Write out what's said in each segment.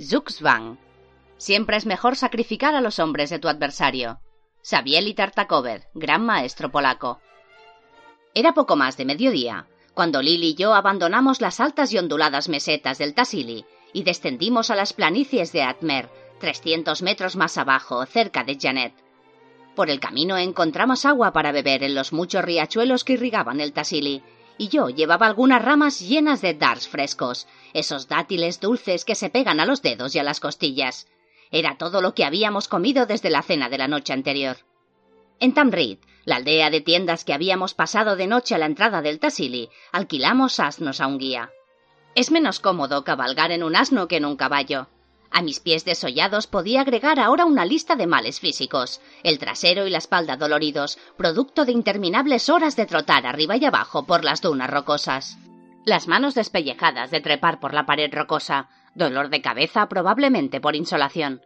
Zuxbang. Siempre es mejor sacrificar a los hombres de tu adversario. Sabieli Tartakover, gran maestro polaco. Era poco más de mediodía, cuando Lili y yo abandonamos las altas y onduladas mesetas del Tassili y descendimos a las planicies de Atmer, 300 metros más abajo, cerca de Janet. Por el camino encontramos agua para beber en los muchos riachuelos que irrigaban el Tassili, y yo llevaba algunas ramas llenas de dars frescos, esos dátiles dulces que se pegan a los dedos y a las costillas. Era todo lo que habíamos comido desde la cena de la noche anterior. En Tamrid, la aldea de tiendas que habíamos pasado de noche a la entrada del Tassili, alquilamos asnos a un guía. Es menos cómodo cabalgar en un asno que en un caballo. A mis pies desollados podía agregar ahora una lista de males físicos, el trasero y la espalda doloridos, producto de interminables horas de trotar arriba y abajo por las dunas rocosas. Las manos despellejadas de trepar por la pared rocosa, dolor de cabeza probablemente por insolación.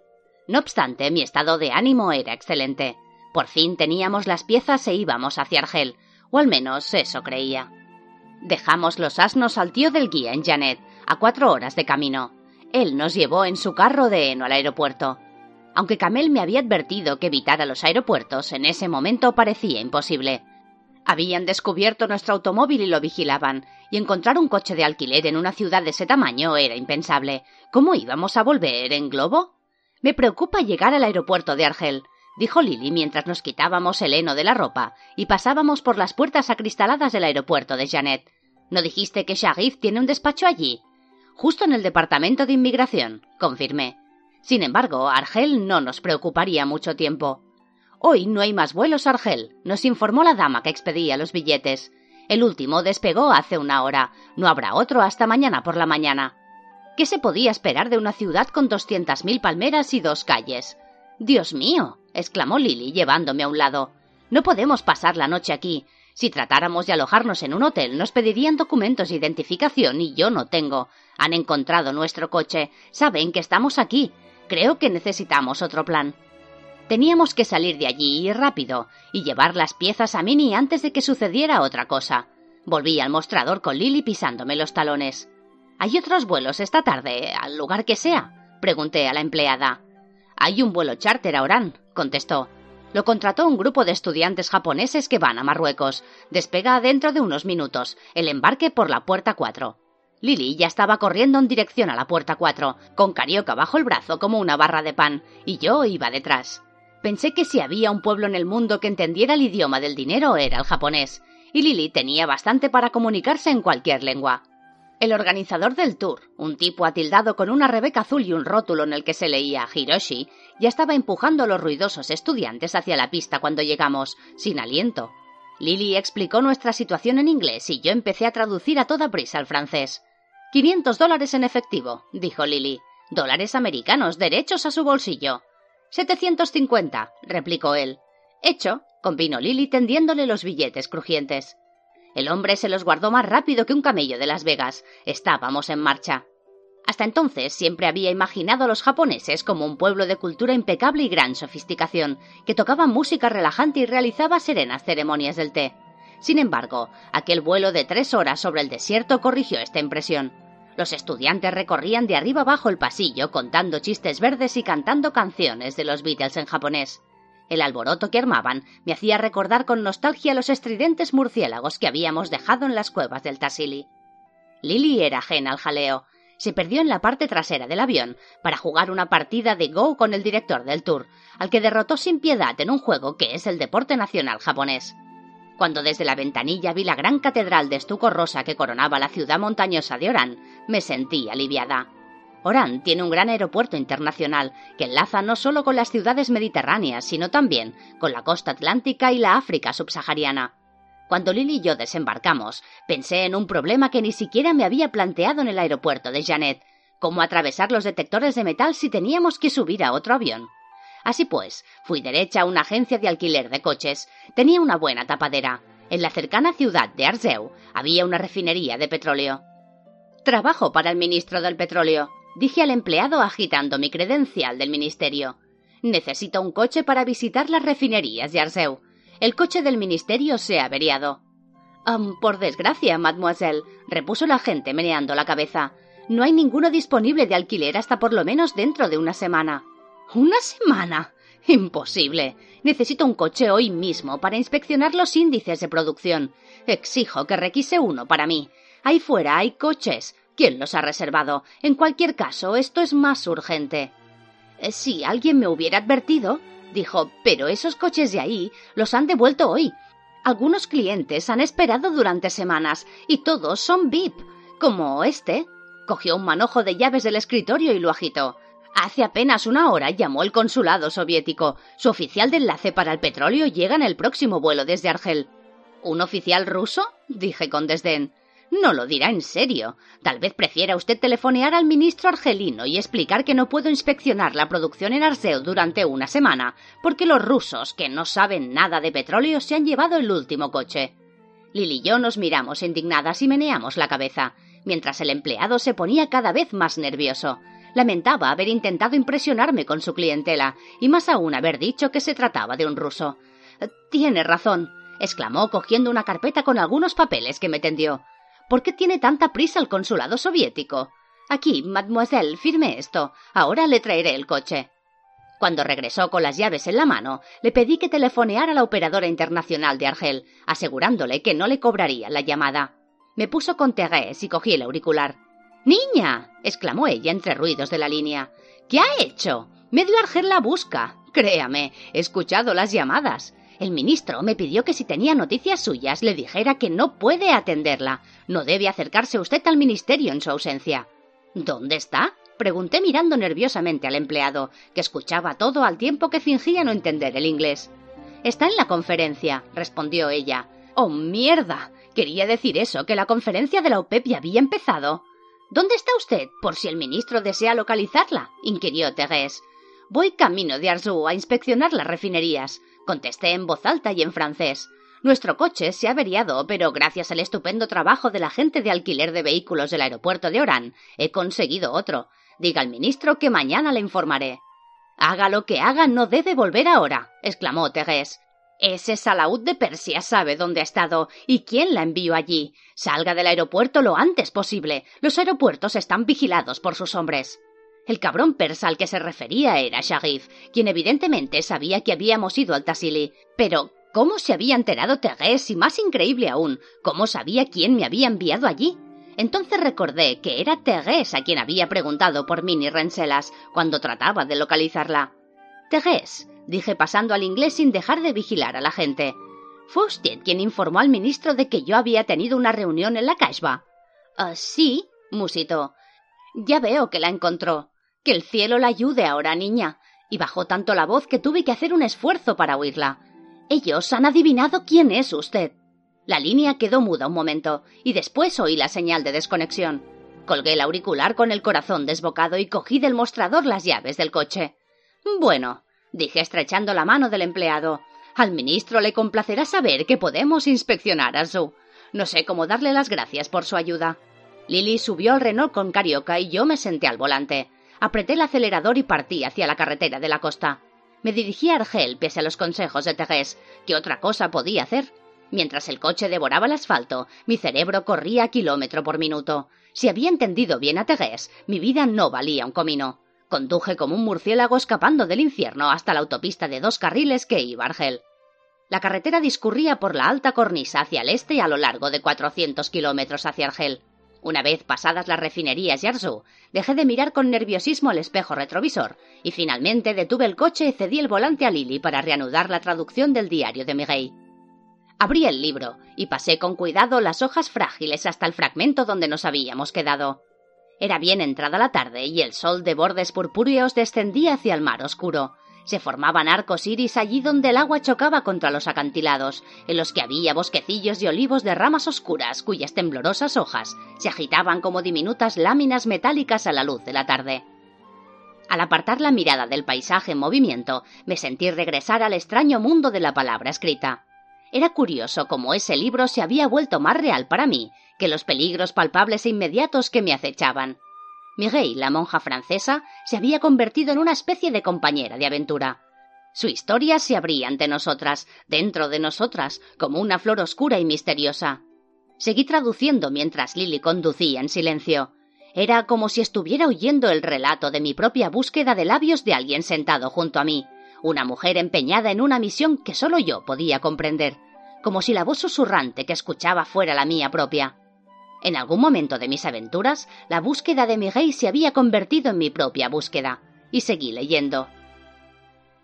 No obstante, mi estado de ánimo era excelente. Por fin teníamos las piezas e íbamos hacia Argel, o al menos eso creía. Dejamos los asnos al tío del guía en Janet, a cuatro horas de camino. Él nos llevó en su carro de heno al aeropuerto. Aunque Camel me había advertido que evitara los aeropuertos, en ese momento parecía imposible. Habían descubierto nuestro automóvil y lo vigilaban, y encontrar un coche de alquiler en una ciudad de ese tamaño era impensable. ¿Cómo íbamos a volver en globo? Me preocupa llegar al aeropuerto de Argel, dijo Lily mientras nos quitábamos el heno de la ropa y pasábamos por las puertas acristaladas del aeropuerto de Janet. ¿No dijiste que Sharif tiene un despacho allí? Justo en el departamento de inmigración, confirmé. Sin embargo, Argel no nos preocuparía mucho tiempo. Hoy no hay más vuelos, Argel, nos informó la dama que expedía los billetes. El último despegó hace una hora. No habrá otro hasta mañana por la mañana. ¿Qué se podía esperar de una ciudad con doscientas mil palmeras y dos calles? Dios mío, exclamó Lily llevándome a un lado. No podemos pasar la noche aquí. Si tratáramos de alojarnos en un hotel, nos pedirían documentos de identificación y yo no tengo. Han encontrado nuestro coche, saben que estamos aquí. Creo que necesitamos otro plan. Teníamos que salir de allí y rápido, y llevar las piezas a Minnie antes de que sucediera otra cosa. Volví al mostrador con Lily pisándome los talones. ¿Hay otros vuelos esta tarde, al lugar que sea? pregunté a la empleada. Hay un vuelo charter a Orán, contestó. Lo contrató un grupo de estudiantes japoneses que van a Marruecos. Despega dentro de unos minutos. El embarque por la puerta 4. Lily ya estaba corriendo en dirección a la puerta 4, con Carioca bajo el brazo como una barra de pan, y yo iba detrás. Pensé que si había un pueblo en el mundo que entendiera el idioma del dinero era el japonés, y Lily tenía bastante para comunicarse en cualquier lengua. El organizador del tour, un tipo atildado con una rebeca azul y un rótulo en el que se leía Hiroshi, ya estaba empujando a los ruidosos estudiantes hacia la pista cuando llegamos, sin aliento. Lily explicó nuestra situación en inglés y yo empecé a traducir a toda prisa al francés. Quinientos dólares en efectivo, dijo Lily. Dólares americanos, derechos a su bolsillo. Setecientos cincuenta, replicó él. Hecho, convino Lily tendiéndole los billetes crujientes. El hombre se los guardó más rápido que un camello de Las Vegas. Estábamos en marcha. Hasta entonces siempre había imaginado a los japoneses como un pueblo de cultura impecable y gran sofisticación, que tocaba música relajante y realizaba serenas ceremonias del té. Sin embargo, aquel vuelo de tres horas sobre el desierto corrigió esta impresión. Los estudiantes recorrían de arriba abajo el pasillo contando chistes verdes y cantando canciones de los Beatles en japonés. El alboroto que armaban me hacía recordar con nostalgia los estridentes murciélagos que habíamos dejado en las cuevas del Tassili. Lily era ajena al jaleo. Se perdió en la parte trasera del avión para jugar una partida de Go con el director del tour, al que derrotó sin piedad en un juego que es el deporte nacional japonés. Cuando desde la ventanilla vi la gran catedral de estuco rosa que coronaba la ciudad montañosa de Orán, me sentí aliviada. Orán tiene un gran aeropuerto internacional que enlaza no solo con las ciudades mediterráneas, sino también con la costa atlántica y la África subsahariana. Cuando Lily y yo desembarcamos, pensé en un problema que ni siquiera me había planteado en el aeropuerto de Janet, cómo atravesar los detectores de metal si teníamos que subir a otro avión. Así pues, fui derecha a una agencia de alquiler de coches. Tenía una buena tapadera. En la cercana ciudad de Arzeu había una refinería de petróleo. Trabajo para el ministro del petróleo, dije al empleado agitando mi credencial del ministerio. Necesito un coche para visitar las refinerías de. El coche del ministerio se ha averiado. por desgracia, mademoiselle, repuso la agente meneando la cabeza. No hay ninguno disponible de alquiler hasta por lo menos dentro de una semana. ¿Una semana? Imposible. Necesito un coche hoy mismo para inspeccionar los índices de producción. Exijo que requise uno para mí. Ahí fuera hay coches. ¿Quién los ha reservado? En cualquier caso, esto es más urgente. Eh, si alguien me hubiera advertido, dijo, pero esos coches de ahí los han devuelto hoy. Algunos clientes han esperado durante semanas y todos son VIP, como este. Cogió un manojo de llaves del escritorio y lo agitó. Hace apenas una hora llamó el consulado soviético. Su oficial de enlace para el petróleo llega en el próximo vuelo desde Argel. ¿Un oficial ruso? dije con desdén. No lo dirá en serio. Tal vez prefiera usted telefonear al ministro argelino y explicar que no puedo inspeccionar la producción en Arseo durante una semana, porque los rusos, que no saben nada de petróleo, se han llevado el último coche. Lili y yo nos miramos indignadas y meneamos la cabeza, mientras el empleado se ponía cada vez más nervioso. Lamentaba haber intentado impresionarme con su clientela, y más aún haber dicho que se trataba de un ruso. Tiene razón, exclamó cogiendo una carpeta con algunos papeles que me tendió. ¿Por qué tiene tanta prisa el consulado soviético? Aquí, mademoiselle, firme esto. Ahora le traeré el coche. Cuando regresó con las llaves en la mano, le pedí que telefoneara a la operadora internacional de Argel, asegurándole que no le cobraría la llamada. Me puso con Thérèse y cogí el auricular. Niña. exclamó ella entre ruidos de la línea. ¿Qué ha hecho? Medio Argel la busca. Créame, he escuchado las llamadas. El ministro me pidió que si tenía noticias suyas le dijera que no puede atenderla. No debe acercarse usted al ministerio en su ausencia. ¿Dónde está? pregunté mirando nerviosamente al empleado, que escuchaba todo al tiempo que fingía no entender el inglés. Está en la conferencia, respondió ella. Oh, mierda. Quería decir eso, que la conferencia de la OPEP ya había empezado. ¿Dónde está usted? Por si el ministro desea localizarla, inquirió Thérèse. Voy camino de Arzú a inspeccionar las refinerías contesté en voz alta y en francés. Nuestro coche se ha averiado, pero gracias al estupendo trabajo de la gente de alquiler de vehículos del aeropuerto de Orán, he conseguido otro. Diga al ministro que mañana le informaré. Haga lo que haga, no debe volver ahora, exclamó Thérèse. Ese salaud de Persia sabe dónde ha estado y quién la envió allí. Salga del aeropuerto lo antes posible. Los aeropuertos están vigilados por sus hombres. El cabrón persa al que se refería era Sharif, quien evidentemente sabía que habíamos ido al Tassili. Pero, ¿cómo se había enterado Thérèse y más increíble aún, cómo sabía quién me había enviado allí? Entonces recordé que era Thérèse a quien había preguntado por Minnie Renselas cuando trataba de localizarla. Thérèse, dije pasando al inglés sin dejar de vigilar a la gente. ¿Fue usted quien informó al ministro de que yo había tenido una reunión en la Kashba? Ah, sí, musitó. Ya veo que la encontró. Que el cielo la ayude ahora, niña. Y bajó tanto la voz que tuve que hacer un esfuerzo para oírla. Ellos han adivinado quién es usted. La línea quedó muda un momento, y después oí la señal de desconexión. Colgué el auricular con el corazón desbocado y cogí del mostrador las llaves del coche. Bueno, dije estrechando la mano del empleado. Al ministro le complacerá saber que podemos inspeccionar a Su. No sé cómo darle las gracias por su ayuda. Lily subió al Renault con Carioca y yo me senté al volante. Apreté el acelerador y partí hacia la carretera de la costa. Me dirigí a Argel pese a los consejos de Thérèse. ¿Qué otra cosa podía hacer? Mientras el coche devoraba el asfalto, mi cerebro corría kilómetro por minuto. Si había entendido bien a Thérèse, mi vida no valía un comino. Conduje como un murciélago escapando del infierno hasta la autopista de dos carriles que iba a Argel. La carretera discurría por la alta cornisa hacia el este y a lo largo de cuatrocientos kilómetros hacia Argel. Una vez pasadas las refinerías y Arzú, dejé de mirar con nerviosismo el espejo retrovisor y finalmente detuve el coche y cedí el volante a Lily para reanudar la traducción del diario de Miguel. Abrí el libro y pasé con cuidado las hojas frágiles hasta el fragmento donde nos habíamos quedado. Era bien entrada la tarde y el sol de bordes purpúreos descendía hacia el mar oscuro. Se formaban arcos iris allí donde el agua chocaba contra los acantilados, en los que había bosquecillos de olivos de ramas oscuras cuyas temblorosas hojas se agitaban como diminutas láminas metálicas a la luz de la tarde. Al apartar la mirada del paisaje en movimiento, me sentí regresar al extraño mundo de la palabra escrita. Era curioso cómo ese libro se había vuelto más real para mí que los peligros palpables e inmediatos que me acechaban. Mireille, la monja francesa, se había convertido en una especie de compañera de aventura. Su historia se abría ante nosotras, dentro de nosotras, como una flor oscura y misteriosa. Seguí traduciendo mientras Lily conducía en silencio. Era como si estuviera oyendo el relato de mi propia búsqueda de labios de alguien sentado junto a mí, una mujer empeñada en una misión que solo yo podía comprender, como si la voz susurrante que escuchaba fuera la mía propia. En algún momento de mis aventuras, la búsqueda de Mireille se había convertido en mi propia búsqueda, y seguí leyendo.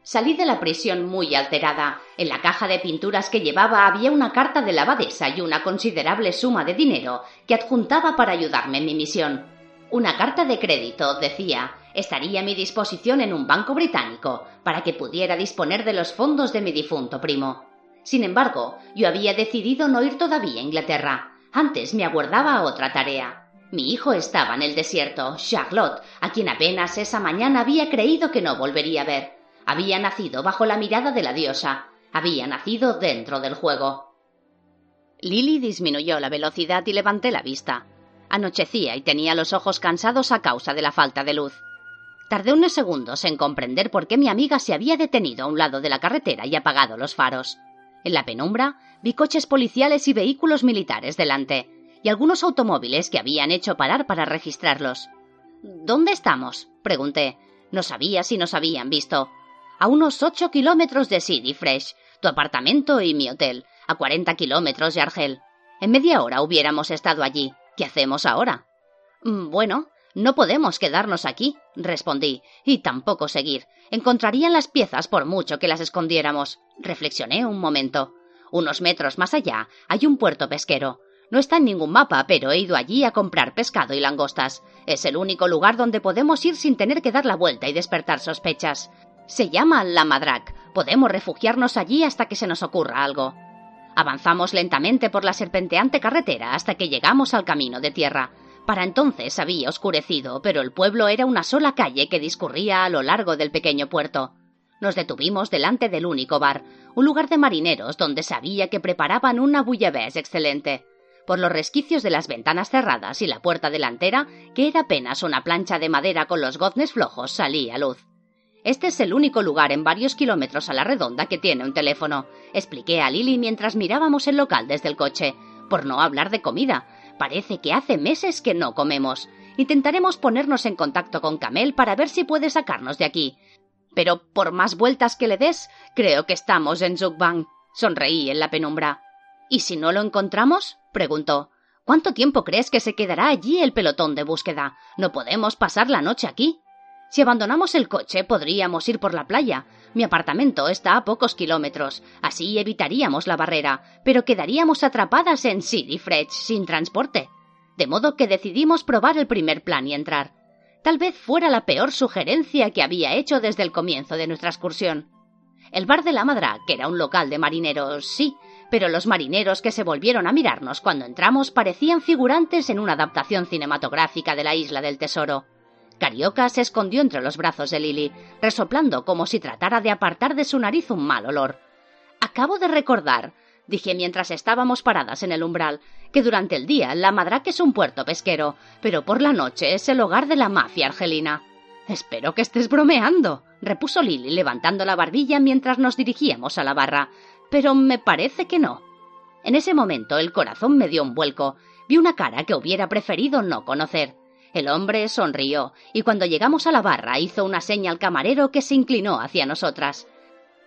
Salí de la prisión muy alterada. En la caja de pinturas que llevaba había una carta de la abadesa y una considerable suma de dinero que adjuntaba para ayudarme en mi misión. Una carta de crédito, decía, estaría a mi disposición en un banco británico para que pudiera disponer de los fondos de mi difunto primo. Sin embargo, yo había decidido no ir todavía a Inglaterra. Antes me aguardaba otra tarea. Mi hijo estaba en el desierto, Charlotte, a quien apenas esa mañana había creído que no volvería a ver. Había nacido bajo la mirada de la diosa. Había nacido dentro del juego. Lily disminuyó la velocidad y levanté la vista. Anochecía y tenía los ojos cansados a causa de la falta de luz. Tardé unos segundos en comprender por qué mi amiga se había detenido a un lado de la carretera y apagado los faros. En la penumbra vi coches policiales y vehículos militares delante, y algunos automóviles que habían hecho parar para registrarlos. ¿Dónde estamos? pregunté. No sabía si nos habían visto. A unos ocho kilómetros de City Fresh, tu apartamento y mi hotel, a cuarenta kilómetros de Argel. En media hora hubiéramos estado allí. ¿Qué hacemos ahora? Mm, bueno, no podemos quedarnos aquí, respondí, y tampoco seguir. Encontrarían las piezas por mucho que las escondiéramos. Reflexioné un momento. Unos metros más allá hay un puerto pesquero. No está en ningún mapa, pero he ido allí a comprar pescado y langostas. Es el único lugar donde podemos ir sin tener que dar la vuelta y despertar sospechas. Se llama La Madrac. Podemos refugiarnos allí hasta que se nos ocurra algo. Avanzamos lentamente por la serpenteante carretera hasta que llegamos al camino de tierra. Para entonces había oscurecido, pero el pueblo era una sola calle que discurría a lo largo del pequeño puerto. Nos detuvimos delante del único bar, un lugar de marineros donde sabía que preparaban una bouillabaisse excelente. Por los resquicios de las ventanas cerradas y la puerta delantera, que era apenas una plancha de madera con los goznes flojos, salía luz. Este es el único lugar en varios kilómetros a la redonda que tiene un teléfono, expliqué a Lily mientras mirábamos el local desde el coche, por no hablar de comida. Parece que hace meses que no comemos. Intentaremos ponernos en contacto con Camel para ver si puede sacarnos de aquí. Pero por más vueltas que le des, creo que estamos en Zugbang. Sonreí en la penumbra. ¿Y si no lo encontramos? preguntó. ¿Cuánto tiempo crees que se quedará allí el pelotón de búsqueda? No podemos pasar la noche aquí. Si abandonamos el coche, podríamos ir por la playa. Mi apartamento está a pocos kilómetros, así evitaríamos la barrera, pero quedaríamos atrapadas en City Fresh sin transporte. De modo que decidimos probar el primer plan y entrar. Tal vez fuera la peor sugerencia que había hecho desde el comienzo de nuestra excursión. El bar de la Madra, que era un local de marineros, sí, pero los marineros que se volvieron a mirarnos cuando entramos parecían figurantes en una adaptación cinematográfica de la Isla del Tesoro. Carioca se escondió entre los brazos de Lily, resoplando como si tratara de apartar de su nariz un mal olor. Acabo de recordar, dije mientras estábamos paradas en el umbral, que durante el día la Madraque es un puerto pesquero, pero por la noche es el hogar de la mafia argelina. Espero que estés bromeando, repuso Lily levantando la barbilla mientras nos dirigíamos a la barra, pero me parece que no. En ese momento el corazón me dio un vuelco. Vi una cara que hubiera preferido no conocer. El hombre sonrió y cuando llegamos a la barra hizo una seña al camarero que se inclinó hacia nosotras.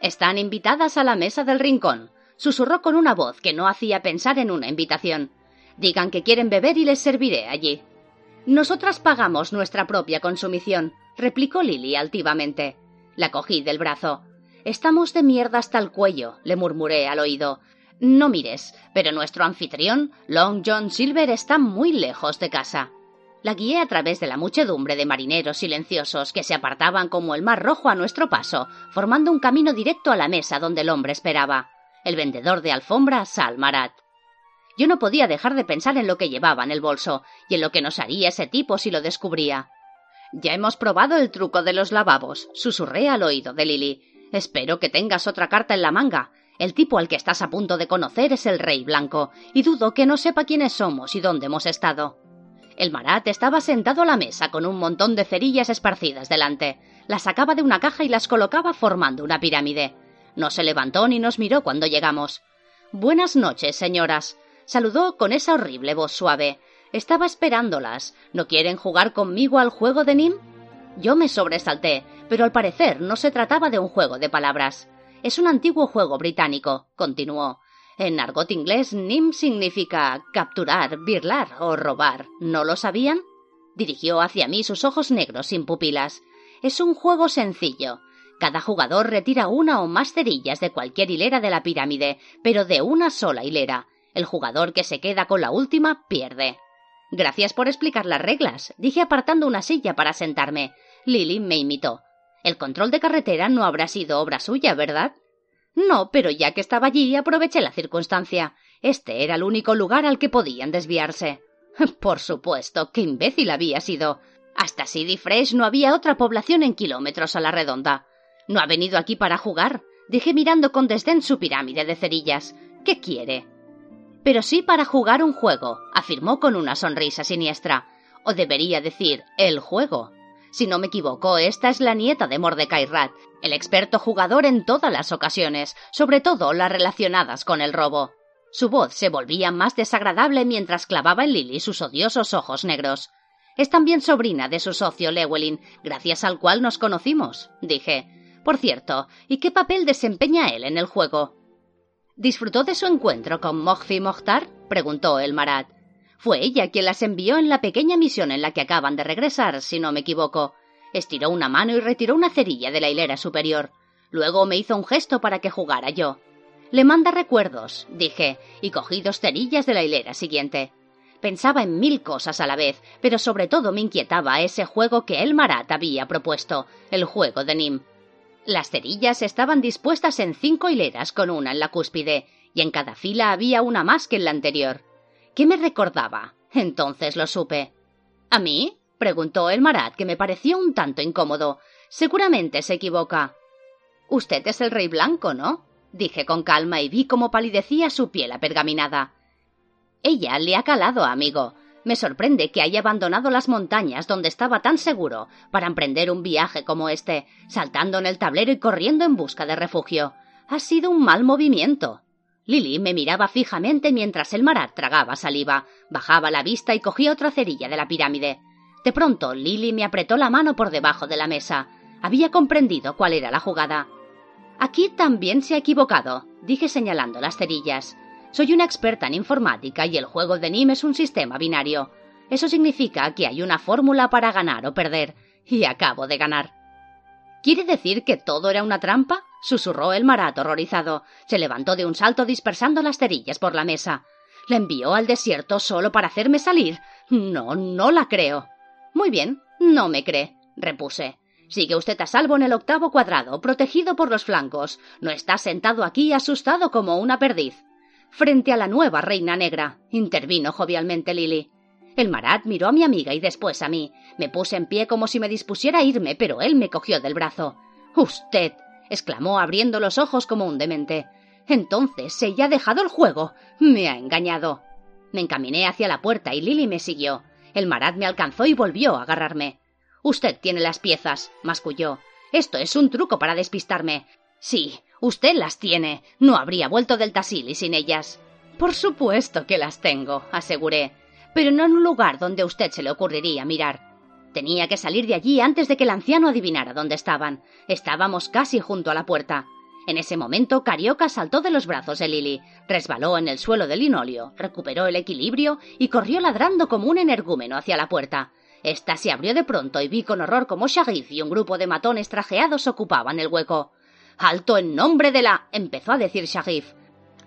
Están invitadas a la mesa del rincón, susurró con una voz que no hacía pensar en una invitación. Digan que quieren beber y les serviré allí. Nosotras pagamos nuestra propia consumición, replicó Lily altivamente. La cogí del brazo. Estamos de mierda hasta el cuello, le murmuré al oído. No mires, pero nuestro anfitrión, Long John Silver, está muy lejos de casa. La guié a través de la muchedumbre de marineros silenciosos que se apartaban como el mar rojo a nuestro paso, formando un camino directo a la mesa donde el hombre esperaba, el vendedor de alfombras Salmarat. Yo no podía dejar de pensar en lo que llevaba en el bolso y en lo que nos haría ese tipo si lo descubría. Ya hemos probado el truco de los lavabos, susurré al oído de Lily. Espero que tengas otra carta en la manga. El tipo al que estás a punto de conocer es el Rey Blanco, y dudo que no sepa quiénes somos y dónde hemos estado. El Marat estaba sentado a la mesa con un montón de cerillas esparcidas delante. Las sacaba de una caja y las colocaba formando una pirámide. No se levantó ni nos miró cuando llegamos. Buenas noches, señoras. Saludó con esa horrible voz suave. Estaba esperándolas. ¿No quieren jugar conmigo al juego de Nim? Yo me sobresalté, pero al parecer no se trataba de un juego de palabras. Es un antiguo juego británico, continuó. En argot inglés, Nim significa capturar, birlar o robar. ¿No lo sabían? Dirigió hacia mí sus ojos negros sin pupilas. Es un juego sencillo. Cada jugador retira una o más cerillas de cualquier hilera de la pirámide, pero de una sola hilera. El jugador que se queda con la última pierde. Gracias por explicar las reglas, dije apartando una silla para sentarme. Lily me imitó. El control de carretera no habrá sido obra suya, ¿verdad? No, pero ya que estaba allí aproveché la circunstancia. Este era el único lugar al que podían desviarse. Por supuesto, qué imbécil había sido. Hasta Sidney Fresh no había otra población en kilómetros a la redonda. No ha venido aquí para jugar, dije mirando con desdén su pirámide de cerillas. ¿Qué quiere? pero sí para jugar un juego, afirmó con una sonrisa siniestra. O debería decir, el juego. Si no me equivoco, esta es la nieta de Mordecai Rat, el experto jugador en todas las ocasiones, sobre todo las relacionadas con el robo. Su voz se volvía más desagradable mientras clavaba en Lily sus odiosos ojos negros. Es también sobrina de su socio Lewelyn, gracias al cual nos conocimos, dije. Por cierto, ¿y qué papel desempeña él en el juego? ¿Disfrutó de su encuentro con Mohfi Mohtar? preguntó el Marat. Fue ella quien las envió en la pequeña misión en la que acaban de regresar, si no me equivoco. Estiró una mano y retiró una cerilla de la hilera superior. Luego me hizo un gesto para que jugara yo. Le manda recuerdos, dije, y cogí dos cerillas de la hilera siguiente. Pensaba en mil cosas a la vez, pero sobre todo me inquietaba ese juego que el Marat había propuesto, el juego de Nim. Las cerillas estaban dispuestas en cinco hileras con una en la cúspide, y en cada fila había una más que en la anterior. ¿Qué me recordaba? Entonces lo supe. ¿A mí? preguntó el Marat, que me pareció un tanto incómodo. Seguramente se equivoca. Usted es el rey blanco, ¿no? dije con calma y vi cómo palidecía su piel apergaminada. Ella le ha calado, amigo. Me sorprende que haya abandonado las montañas donde estaba tan seguro para emprender un viaje como este, saltando en el tablero y corriendo en busca de refugio. Ha sido un mal movimiento. Lily me miraba fijamente mientras el Marat tragaba saliva, bajaba la vista y cogía otra cerilla de la pirámide. De pronto, Lily me apretó la mano por debajo de la mesa. Había comprendido cuál era la jugada. Aquí también se ha equivocado, dije señalando las cerillas. Soy una experta en informática y el juego de NIM es un sistema binario. Eso significa que hay una fórmula para ganar o perder, y acabo de ganar. ¿Quiere decir que todo era una trampa? Susurró el Marat horrorizado. Se levantó de un salto dispersando las cerillas por la mesa. ¿Le envió al desierto solo para hacerme salir? No, no la creo. Muy bien, no me cree, repuse. Sigue usted a salvo en el octavo cuadrado, protegido por los flancos. No está sentado aquí asustado como una perdiz frente a la nueva reina negra, intervino jovialmente Lily. El Marat miró a mi amiga y después a mí. Me puse en pie como si me dispusiera a irme, pero él me cogió del brazo. Usted. Exclamó abriendo los ojos como un demente. Entonces ella ha dejado el juego. Me ha engañado. Me encaminé hacia la puerta y Lily me siguió. El Marat me alcanzó y volvió a agarrarme. Usted tiene las piezas, masculló. Esto es un truco para despistarme. Sí, usted las tiene. No habría vuelto del Tassili sin ellas. Por supuesto que las tengo, aseguré, pero no en un lugar donde a usted se le ocurriría mirar. Tenía que salir de allí antes de que el anciano adivinara dónde estaban. Estábamos casi junto a la puerta. En ese momento, Carioca saltó de los brazos de Lily, resbaló en el suelo del linolio, recuperó el equilibrio y corrió ladrando como un energúmeno hacia la puerta. Esta se abrió de pronto y vi con horror cómo Sharif y un grupo de matones trajeados ocupaban el hueco. Alto en nombre de la. empezó a decir Sharif.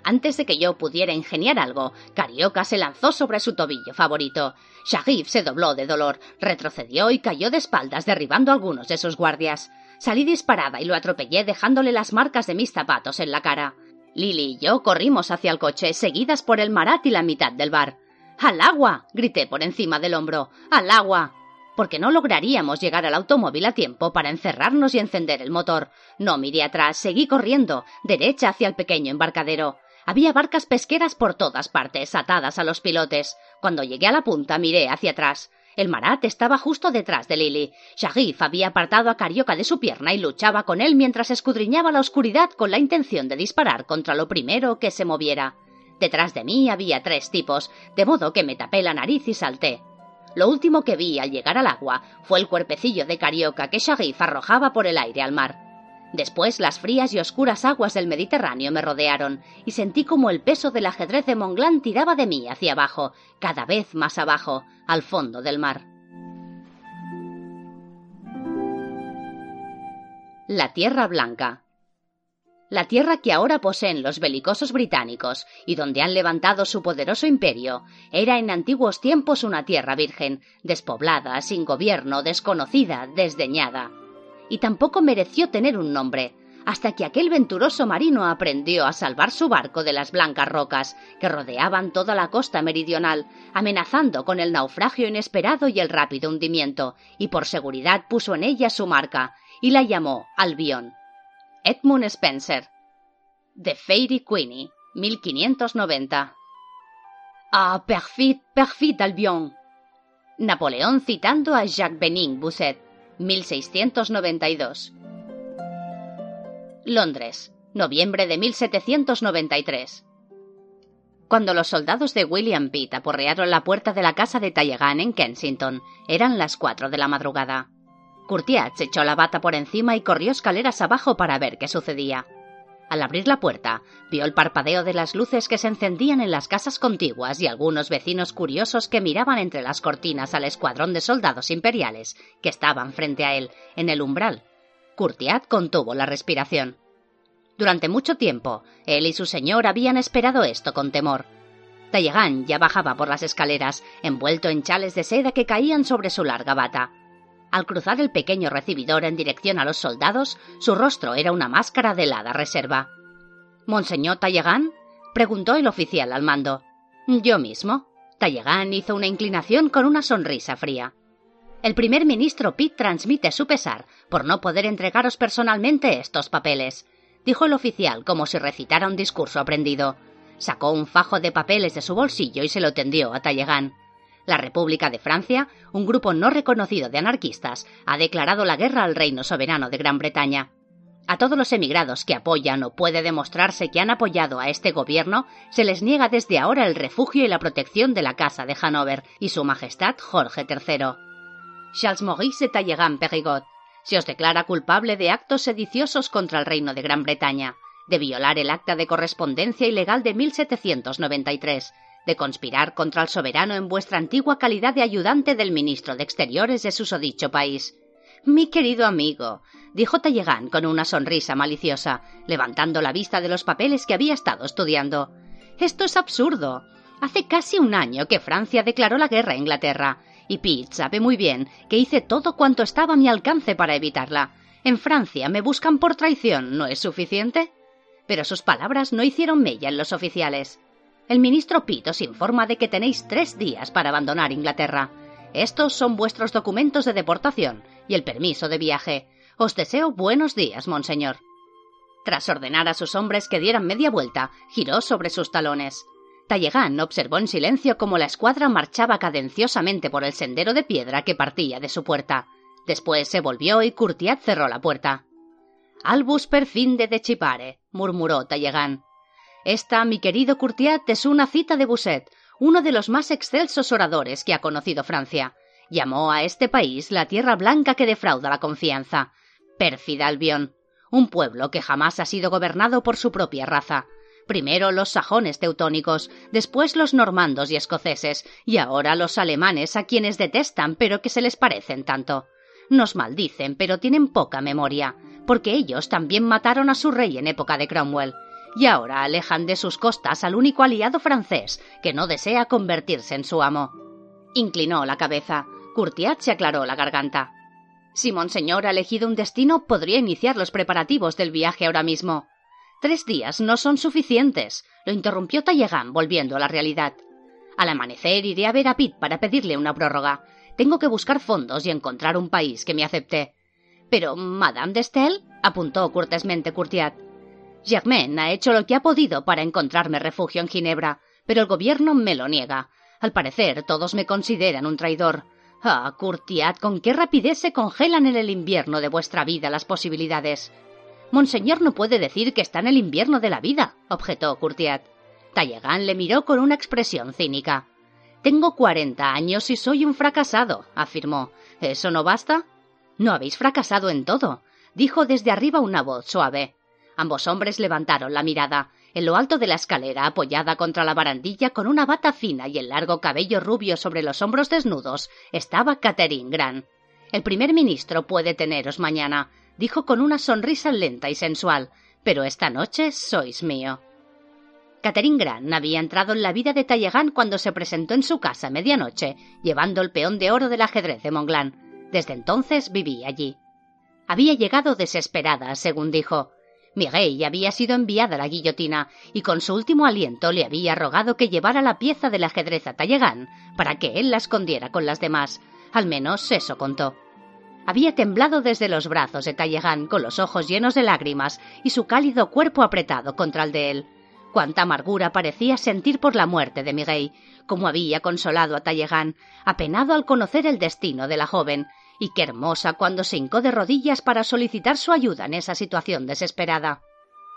Antes de que yo pudiera ingeniar algo, Carioca se lanzó sobre su tobillo favorito. Sharif se dobló de dolor, retrocedió y cayó de espaldas, derribando a algunos de sus guardias. Salí disparada y lo atropellé dejándole las marcas de mis zapatos en la cara. Lily y yo corrimos hacia el coche, seguidas por el Marat y la mitad del bar. ¡Al agua! grité por encima del hombro. ¡Al agua! Porque no lograríamos llegar al automóvil a tiempo para encerrarnos y encender el motor. No miré atrás, seguí corriendo, derecha hacia el pequeño embarcadero. Había barcas pesqueras por todas partes, atadas a los pilotes. Cuando llegué a la punta miré hacia atrás. El Marat estaba justo detrás de Lily. Sharif había apartado a Carioca de su pierna y luchaba con él mientras escudriñaba la oscuridad con la intención de disparar contra lo primero que se moviera. Detrás de mí había tres tipos, de modo que me tapé la nariz y salté. Lo último que vi al llegar al agua fue el cuerpecillo de Carioca que Sharif arrojaba por el aire al mar. Después las frías y oscuras aguas del Mediterráneo me rodearon y sentí como el peso del ajedrez de Monglán tiraba de mí hacia abajo, cada vez más abajo, al fondo del mar. La Tierra Blanca la tierra que ahora poseen los belicosos británicos y donde han levantado su poderoso imperio era en antiguos tiempos una tierra virgen, despoblada, sin gobierno, desconocida, desdeñada y tampoco mereció tener un nombre, hasta que aquel venturoso marino aprendió a salvar su barco de las blancas rocas que rodeaban toda la costa meridional, amenazando con el naufragio inesperado y el rápido hundimiento, y por seguridad puso en ella su marca, y la llamó Albion. Edmund Spencer. The Fairy Queenie, 1590. Ah, perfid, perfid Albion. Napoleón citando a Jacques Benin Bousset. 1692. Londres, noviembre de 1793. Cuando los soldados de William Pitt aporrearon la puerta de la casa de Talleyrand en Kensington, eran las cuatro de la madrugada. Courtiat se echó la bata por encima y corrió escaleras abajo para ver qué sucedía. Al abrir la puerta, vio el parpadeo de las luces que se encendían en las casas contiguas y algunos vecinos curiosos que miraban entre las cortinas al escuadrón de soldados imperiales que estaban frente a él, en el umbral. Courtiat contuvo la respiración. Durante mucho tiempo, él y su señor habían esperado esto con temor. Talleyrand ya bajaba por las escaleras, envuelto en chales de seda que caían sobre su larga bata. Al cruzar el pequeño recibidor en dirección a los soldados, su rostro era una máscara de helada reserva. ¿Monseñor Talleyrand? preguntó el oficial al mando. Yo mismo. Talleyrand hizo una inclinación con una sonrisa fría. El primer ministro Pitt transmite su pesar por no poder entregaros personalmente estos papeles, dijo el oficial como si recitara un discurso aprendido. Sacó un fajo de papeles de su bolsillo y se lo tendió a Talleyrand. La República de Francia, un grupo no reconocido de anarquistas, ha declarado la guerra al reino soberano de Gran Bretaña. A todos los emigrados que apoyan o puede demostrarse que han apoyado a este gobierno, se les niega desde ahora el refugio y la protección de la Casa de Hanover y Su Majestad Jorge III. Charles Maurice Talleyrand Perigot se os declara culpable de actos sediciosos contra el reino de Gran Bretaña, de violar el acta de correspondencia ilegal de 1793, de conspirar contra el soberano en vuestra antigua calidad de ayudante del ministro de Exteriores de susodicho país. Mi querido amigo, dijo Talleyrand con una sonrisa maliciosa, levantando la vista de los papeles que había estado estudiando. Esto es absurdo. Hace casi un año que Francia declaró la guerra a Inglaterra, y Pitt sabe muy bien que hice todo cuanto estaba a mi alcance para evitarla. En Francia me buscan por traición, ¿no es suficiente? Pero sus palabras no hicieron mella en los oficiales. El ministro Pitt os informa de que tenéis tres días para abandonar Inglaterra. Estos son vuestros documentos de deportación y el permiso de viaje. Os deseo buenos días, monseñor. Tras ordenar a sus hombres que dieran media vuelta, giró sobre sus talones. Talleyrand observó en silencio cómo la escuadra marchaba cadenciosamente por el sendero de piedra que partía de su puerta. Después se volvió y Courtiat cerró la puerta. Albus per fin de decipare, murmuró Talleyrand. Esta, mi querido Courtiat, es una cita de Bousset, uno de los más excelsos oradores que ha conocido Francia. Llamó a este país la tierra blanca que defrauda la confianza. Pérfida Albión, un pueblo que jamás ha sido gobernado por su propia raza. Primero los sajones teutónicos, después los normandos y escoceses, y ahora los alemanes a quienes detestan pero que se les parecen tanto. Nos maldicen pero tienen poca memoria, porque ellos también mataron a su rey en época de Cromwell y ahora alejan de sus costas al único aliado francés que no desea convertirse en su amo. Inclinó la cabeza. Courtiat se aclaró la garganta. Si Monseñor ha elegido un destino, podría iniciar los preparativos del viaje ahora mismo. Tres días no son suficientes, lo interrumpió Talleyrand, volviendo a la realidad. Al amanecer iré a ver a Pitt para pedirle una prórroga. Tengo que buscar fondos y encontrar un país que me acepte. Pero, Madame de Stael, apuntó cortésmente Courtiat. Germain ha hecho lo que ha podido para encontrarme refugio en Ginebra, pero el gobierno me lo niega. Al parecer, todos me consideran un traidor. Ah, Courtiat, con qué rapidez se congelan en el invierno de vuestra vida las posibilidades. Monseñor no puede decir que está en el invierno de la vida, objetó Courtiat. Talleyrand le miró con una expresión cínica. Tengo cuarenta años y soy un fracasado, afirmó. ¿Eso no basta? No habéis fracasado en todo, dijo desde arriba una voz suave. Ambos hombres levantaron la mirada. En lo alto de la escalera, apoyada contra la barandilla con una bata fina y el largo cabello rubio sobre los hombros desnudos, estaba Catherine Grant. El primer ministro puede teneros mañana, dijo con una sonrisa lenta y sensual, pero esta noche sois mío. Catherine Grant había entrado en la vida de Talleyrand cuando se presentó en su casa a medianoche, llevando el peón de oro del ajedrez de Monglán. Desde entonces vivía allí. Había llegado desesperada, según dijo. Miguel había sido enviada a la guillotina y con su último aliento le había rogado que llevara la pieza del ajedrez a Talleyrand para que él la escondiera con las demás. Al menos eso contó. Había temblado desde los brazos de Talleyrand con los ojos llenos de lágrimas y su cálido cuerpo apretado contra el de él. Cuánta amargura parecía sentir por la muerte de Miguel, como había consolado a Talleyrand, apenado al conocer el destino de la joven, y qué hermosa cuando se hincó de rodillas para solicitar su ayuda en esa situación desesperada.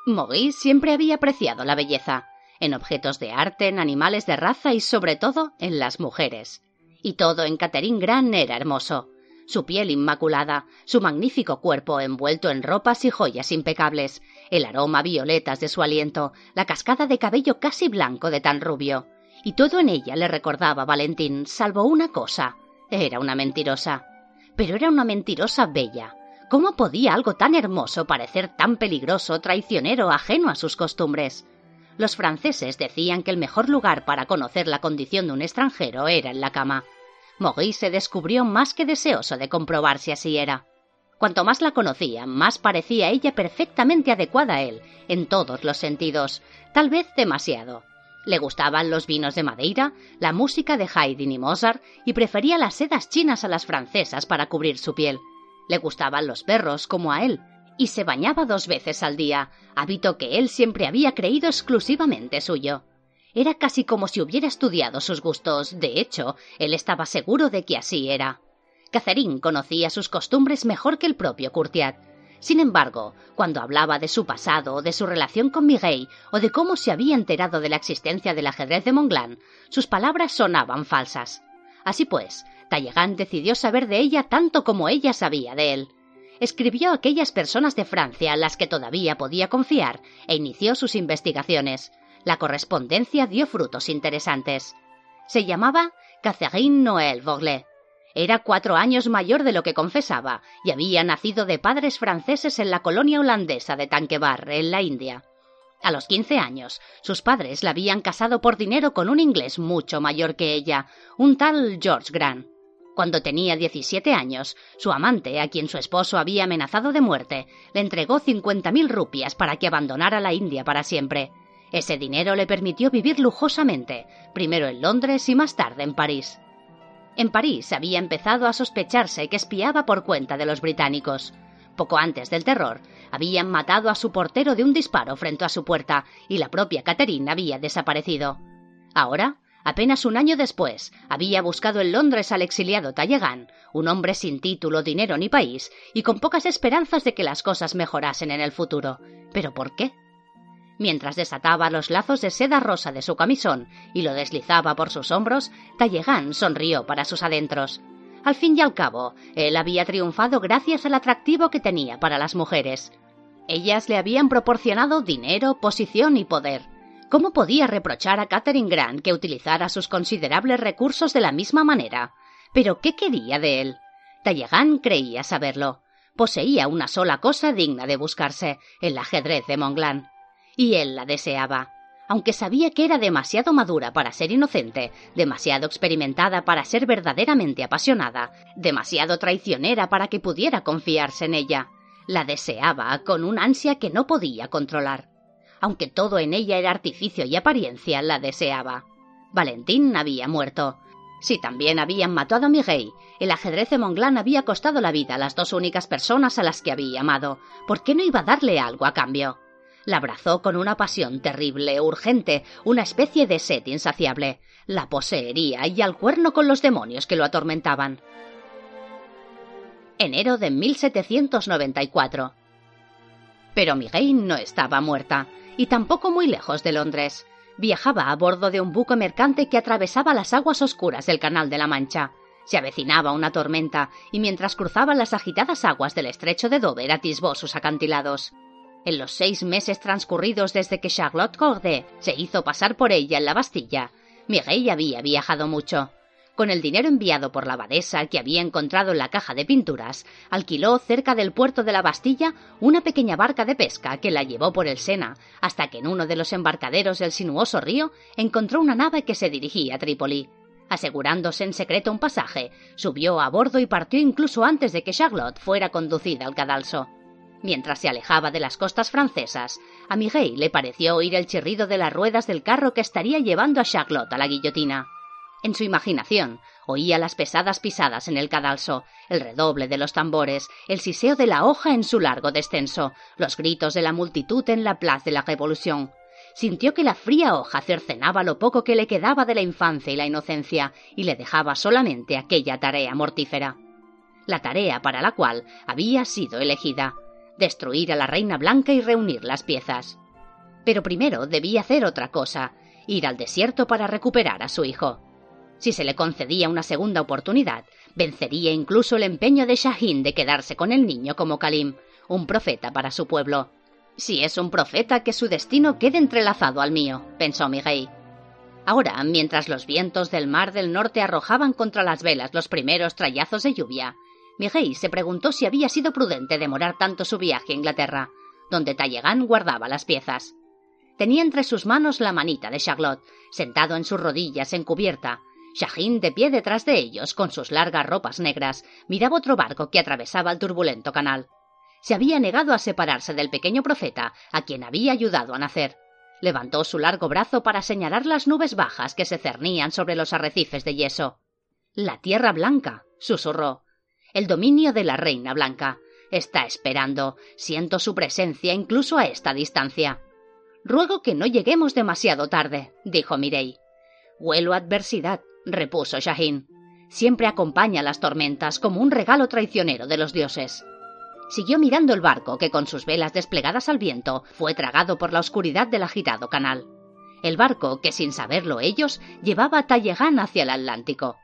Maurice siempre había apreciado la belleza, en objetos de arte, en animales de raza y sobre todo en las mujeres. Y todo en Catherine Grant era hermoso. Su piel inmaculada, su magnífico cuerpo envuelto en ropas y joyas impecables, el aroma violetas de su aliento, la cascada de cabello casi blanco de tan rubio. Y todo en ella le recordaba a Valentín, salvo una cosa. Era una mentirosa. Pero era una mentirosa bella. ¿Cómo podía algo tan hermoso parecer tan peligroso, traicionero, ajeno a sus costumbres? Los franceses decían que el mejor lugar para conocer la condición de un extranjero era en la cama. Maurice se descubrió más que deseoso de comprobar si así era. Cuanto más la conocía, más parecía ella perfectamente adecuada a él, en todos los sentidos, tal vez demasiado. Le gustaban los vinos de Madeira, la música de Haydn y Mozart, y prefería las sedas chinas a las francesas para cubrir su piel. Le gustaban los perros, como a él, y se bañaba dos veces al día, hábito que él siempre había creído exclusivamente suyo. Era casi como si hubiera estudiado sus gustos. De hecho, él estaba seguro de que así era. Catherine conocía sus costumbres mejor que el propio Courtiat. Sin embargo, cuando hablaba de su pasado, de su relación con Miguel o de cómo se había enterado de la existencia del ajedrez de Monglán, sus palabras sonaban falsas. Así pues, Talleyrand decidió saber de ella tanto como ella sabía de él. Escribió a aquellas personas de Francia a las que todavía podía confiar e inició sus investigaciones. La correspondencia dio frutos interesantes. Se llamaba Catherine Noël Voglé era cuatro años mayor de lo que confesaba y había nacido de padres franceses en la colonia holandesa de Tanquebar, en la India. A los quince años, sus padres la habían casado por dinero con un inglés mucho mayor que ella, un tal George Grant. Cuando tenía diecisiete años, su amante, a quien su esposo había amenazado de muerte, le entregó cincuenta mil rupias para que abandonara la India para siempre. Ese dinero le permitió vivir lujosamente, primero en Londres y más tarde en París. En París había empezado a sospecharse que espiaba por cuenta de los británicos. Poco antes del terror, habían matado a su portero de un disparo frente a su puerta y la propia Catherine había desaparecido. Ahora, apenas un año después, había buscado en Londres al exiliado Talleyrand, un hombre sin título, dinero ni país, y con pocas esperanzas de que las cosas mejorasen en el futuro. ¿Pero por qué? Mientras desataba los lazos de seda rosa de su camisón y lo deslizaba por sus hombros, Talleyrand sonrió para sus adentros. Al fin y al cabo, él había triunfado gracias al atractivo que tenía para las mujeres. Ellas le habían proporcionado dinero, posición y poder. ¿Cómo podía reprochar a Catherine Grant que utilizara sus considerables recursos de la misma manera? Pero ¿qué quería de él? Talleyrand creía saberlo. Poseía una sola cosa digna de buscarse, el ajedrez de Monglán y él la deseaba. Aunque sabía que era demasiado madura para ser inocente, demasiado experimentada para ser verdaderamente apasionada, demasiado traicionera para que pudiera confiarse en ella, la deseaba con un ansia que no podía controlar. Aunque todo en ella era artificio y apariencia, la deseaba. Valentín había muerto. Si también habían matado a Miguel, el ajedrez de Monglán había costado la vida a las dos únicas personas a las que había amado. ¿Por qué no iba a darle algo a cambio? La abrazó con una pasión terrible, urgente, una especie de sed insaciable. La poseería y al cuerno con los demonios que lo atormentaban. Enero de 1794. Pero Miguel no estaba muerta, y tampoco muy lejos de Londres viajaba a bordo de un buque mercante que atravesaba las aguas oscuras del Canal de la Mancha. Se avecinaba una tormenta, y mientras cruzaba las agitadas aguas del estrecho de Dover atisbó sus acantilados. En los seis meses transcurridos desde que Charlotte Corday se hizo pasar por ella en la Bastilla, Miguel había viajado mucho. Con el dinero enviado por la abadesa que había encontrado en la caja de pinturas, alquiló cerca del puerto de la Bastilla una pequeña barca de pesca que la llevó por el Sena, hasta que en uno de los embarcaderos del sinuoso río encontró una nave que se dirigía a Trípoli. Asegurándose en secreto un pasaje, subió a bordo y partió incluso antes de que Charlotte fuera conducida al cadalso. Mientras se alejaba de las costas francesas, a Miguel le pareció oír el chirrido de las ruedas del carro que estaría llevando a Charlotte a la guillotina. En su imaginación oía las pesadas pisadas en el cadalso, el redoble de los tambores, el siseo de la hoja en su largo descenso, los gritos de la multitud en la Place de la Revolución. Sintió que la fría hoja cercenaba lo poco que le quedaba de la infancia y la inocencia, y le dejaba solamente aquella tarea mortífera. La tarea para la cual había sido elegida destruir a la Reina Blanca y reunir las piezas. Pero primero debía hacer otra cosa, ir al desierto para recuperar a su hijo. Si se le concedía una segunda oportunidad, vencería incluso el empeño de Shahin de quedarse con el niño como Kalim, un profeta para su pueblo. Si es un profeta, que su destino quede entrelazado al mío, pensó Miguel. Ahora, mientras los vientos del mar del norte arrojaban contra las velas los primeros trayazos de lluvia, Miguel se preguntó si había sido prudente demorar tanto su viaje a Inglaterra, donde Talleyrand guardaba las piezas. Tenía entre sus manos la manita de Charlotte, sentado en sus rodillas en cubierta, Shahin, de pie detrás de ellos, con sus largas ropas negras, miraba otro barco que atravesaba el turbulento canal. Se había negado a separarse del pequeño profeta, a quien había ayudado a nacer. Levantó su largo brazo para señalar las nubes bajas que se cernían sobre los arrecifes de yeso. La tierra blanca, susurró. El dominio de la reina blanca. Está esperando. Siento su presencia incluso a esta distancia. Ruego que no lleguemos demasiado tarde, dijo Mirei. Huelo adversidad, repuso Shahin. Siempre acompaña las tormentas como un regalo traicionero de los dioses. Siguió mirando el barco que con sus velas desplegadas al viento fue tragado por la oscuridad del agitado canal. El barco que sin saberlo ellos llevaba a Talleyrand hacia el Atlántico.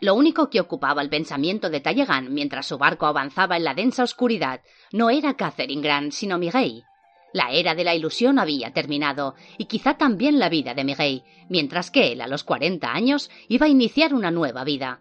Lo único que ocupaba el pensamiento de Talleyrand mientras su barco avanzaba en la densa oscuridad no era Catherine Grant, sino Miguel, la era de la ilusión había terminado, y quizá también la vida de Miguel, mientras que él, a los cuarenta años, iba a iniciar una nueva vida.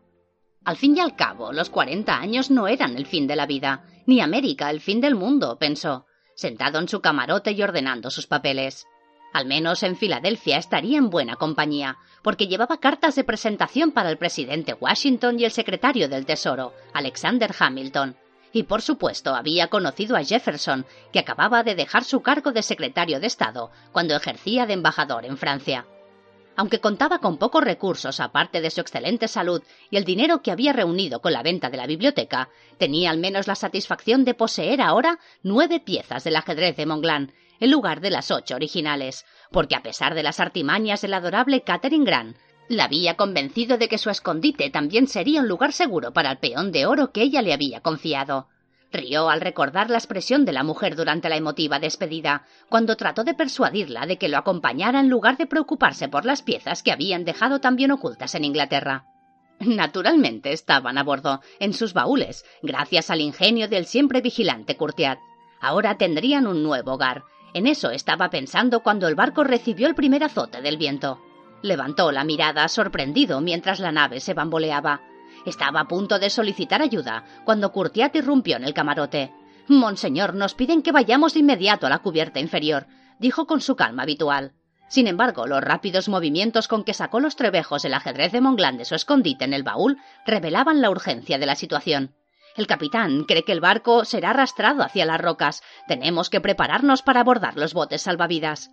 Al fin y al cabo, los cuarenta años no eran el fin de la vida, ni América el fin del mundo, pensó, sentado en su camarote y ordenando sus papeles. Al menos en Filadelfia estaría en buena compañía, porque llevaba cartas de presentación para el presidente Washington y el secretario del Tesoro, Alexander Hamilton, y por supuesto había conocido a Jefferson, que acababa de dejar su cargo de secretario de Estado cuando ejercía de embajador en Francia. Aunque contaba con pocos recursos aparte de su excelente salud y el dinero que había reunido con la venta de la biblioteca, tenía al menos la satisfacción de poseer ahora nueve piezas del ajedrez de Monglán, en lugar de las ocho originales, porque a pesar de las artimañas del adorable Catherine Grant, la había convencido de que su escondite también sería un lugar seguro para el peón de oro que ella le había confiado. Rió al recordar la expresión de la mujer durante la emotiva despedida, cuando trató de persuadirla de que lo acompañara en lugar de preocuparse por las piezas que habían dejado tan bien ocultas en Inglaterra. Naturalmente estaban a bordo, en sus baúles, gracias al ingenio del siempre vigilante Courtiat. Ahora tendrían un nuevo hogar. En eso estaba pensando cuando el barco recibió el primer azote del viento. Levantó la mirada sorprendido mientras la nave se bamboleaba. Estaba a punto de solicitar ayuda cuando Curtiat irrumpió en el camarote. Monseñor, nos piden que vayamos de inmediato a la cubierta inferior. dijo con su calma habitual. Sin embargo, los rápidos movimientos con que sacó los trebejos el ajedrez de Monglán de su escondite en el baúl revelaban la urgencia de la situación. El capitán cree que el barco será arrastrado hacia las rocas. Tenemos que prepararnos para abordar los botes salvavidas.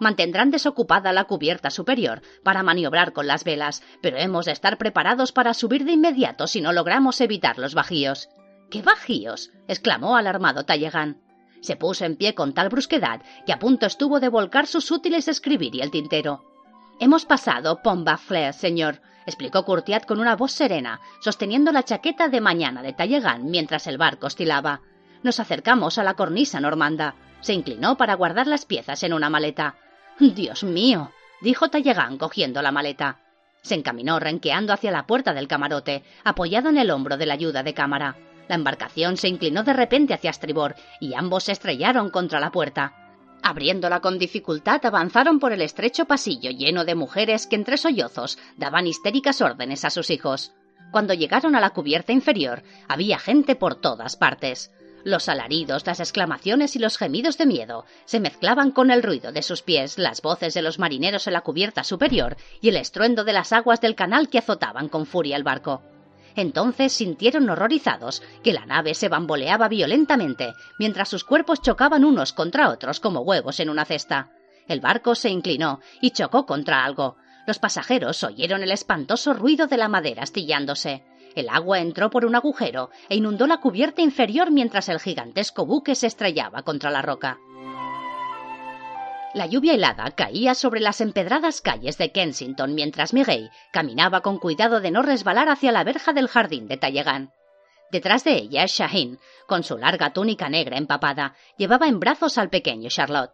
Mantendrán desocupada la cubierta superior para maniobrar con las velas, pero hemos de estar preparados para subir de inmediato si no logramos evitar los bajíos. ¿Qué bajíos? exclamó alarmado Tallegan. Se puso en pie con tal brusquedad que a punto estuvo de volcar sus útiles escribir y el tintero. Hemos pasado Pont señor, explicó Courtiat con una voz serena, sosteniendo la chaqueta de mañana de Tallegan mientras el barco oscilaba. Nos acercamos a la cornisa normanda. Se inclinó para guardar las piezas en una maleta. Dios mío, dijo Tallegan cogiendo la maleta. Se encaminó renqueando hacia la puerta del camarote, apoyado en el hombro de la ayuda de cámara. La embarcación se inclinó de repente hacia estribor y ambos se estrellaron contra la puerta. Abriéndola con dificultad, avanzaron por el estrecho pasillo lleno de mujeres que entre sollozos daban histéricas órdenes a sus hijos. Cuando llegaron a la cubierta inferior, había gente por todas partes. Los alaridos, las exclamaciones y los gemidos de miedo se mezclaban con el ruido de sus pies, las voces de los marineros en la cubierta superior y el estruendo de las aguas del canal que azotaban con furia el barco. Entonces sintieron horrorizados que la nave se bamboleaba violentamente, mientras sus cuerpos chocaban unos contra otros como huevos en una cesta. El barco se inclinó y chocó contra algo. Los pasajeros oyeron el espantoso ruido de la madera astillándose. El agua entró por un agujero e inundó la cubierta inferior mientras el gigantesco buque se estrellaba contra la roca. La lluvia helada caía sobre las empedradas calles de Kensington mientras Miguel caminaba con cuidado de no resbalar hacia la verja del jardín de Tallegan. Detrás de ella, Shaheen, con su larga túnica negra empapada, llevaba en brazos al pequeño Charlotte.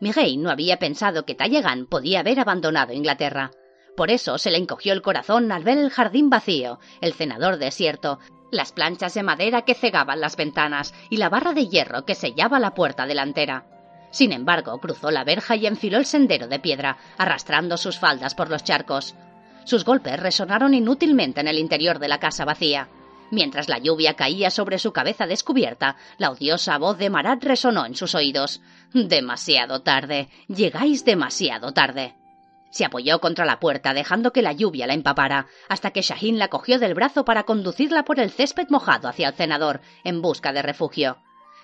Miguel no había pensado que Tallegan podía haber abandonado Inglaterra. Por eso se le encogió el corazón al ver el jardín vacío, el cenador desierto, las planchas de madera que cegaban las ventanas y la barra de hierro que sellaba la puerta delantera. Sin embargo, cruzó la verja y enfiló el sendero de piedra, arrastrando sus faldas por los charcos. Sus golpes resonaron inútilmente en el interior de la casa vacía. Mientras la lluvia caía sobre su cabeza descubierta, la odiosa voz de Marat resonó en sus oídos. Demasiado tarde. Llegáis demasiado tarde. Se apoyó contra la puerta, dejando que la lluvia la empapara, hasta que Shahin la cogió del brazo para conducirla por el césped mojado hacia el cenador, en busca de refugio.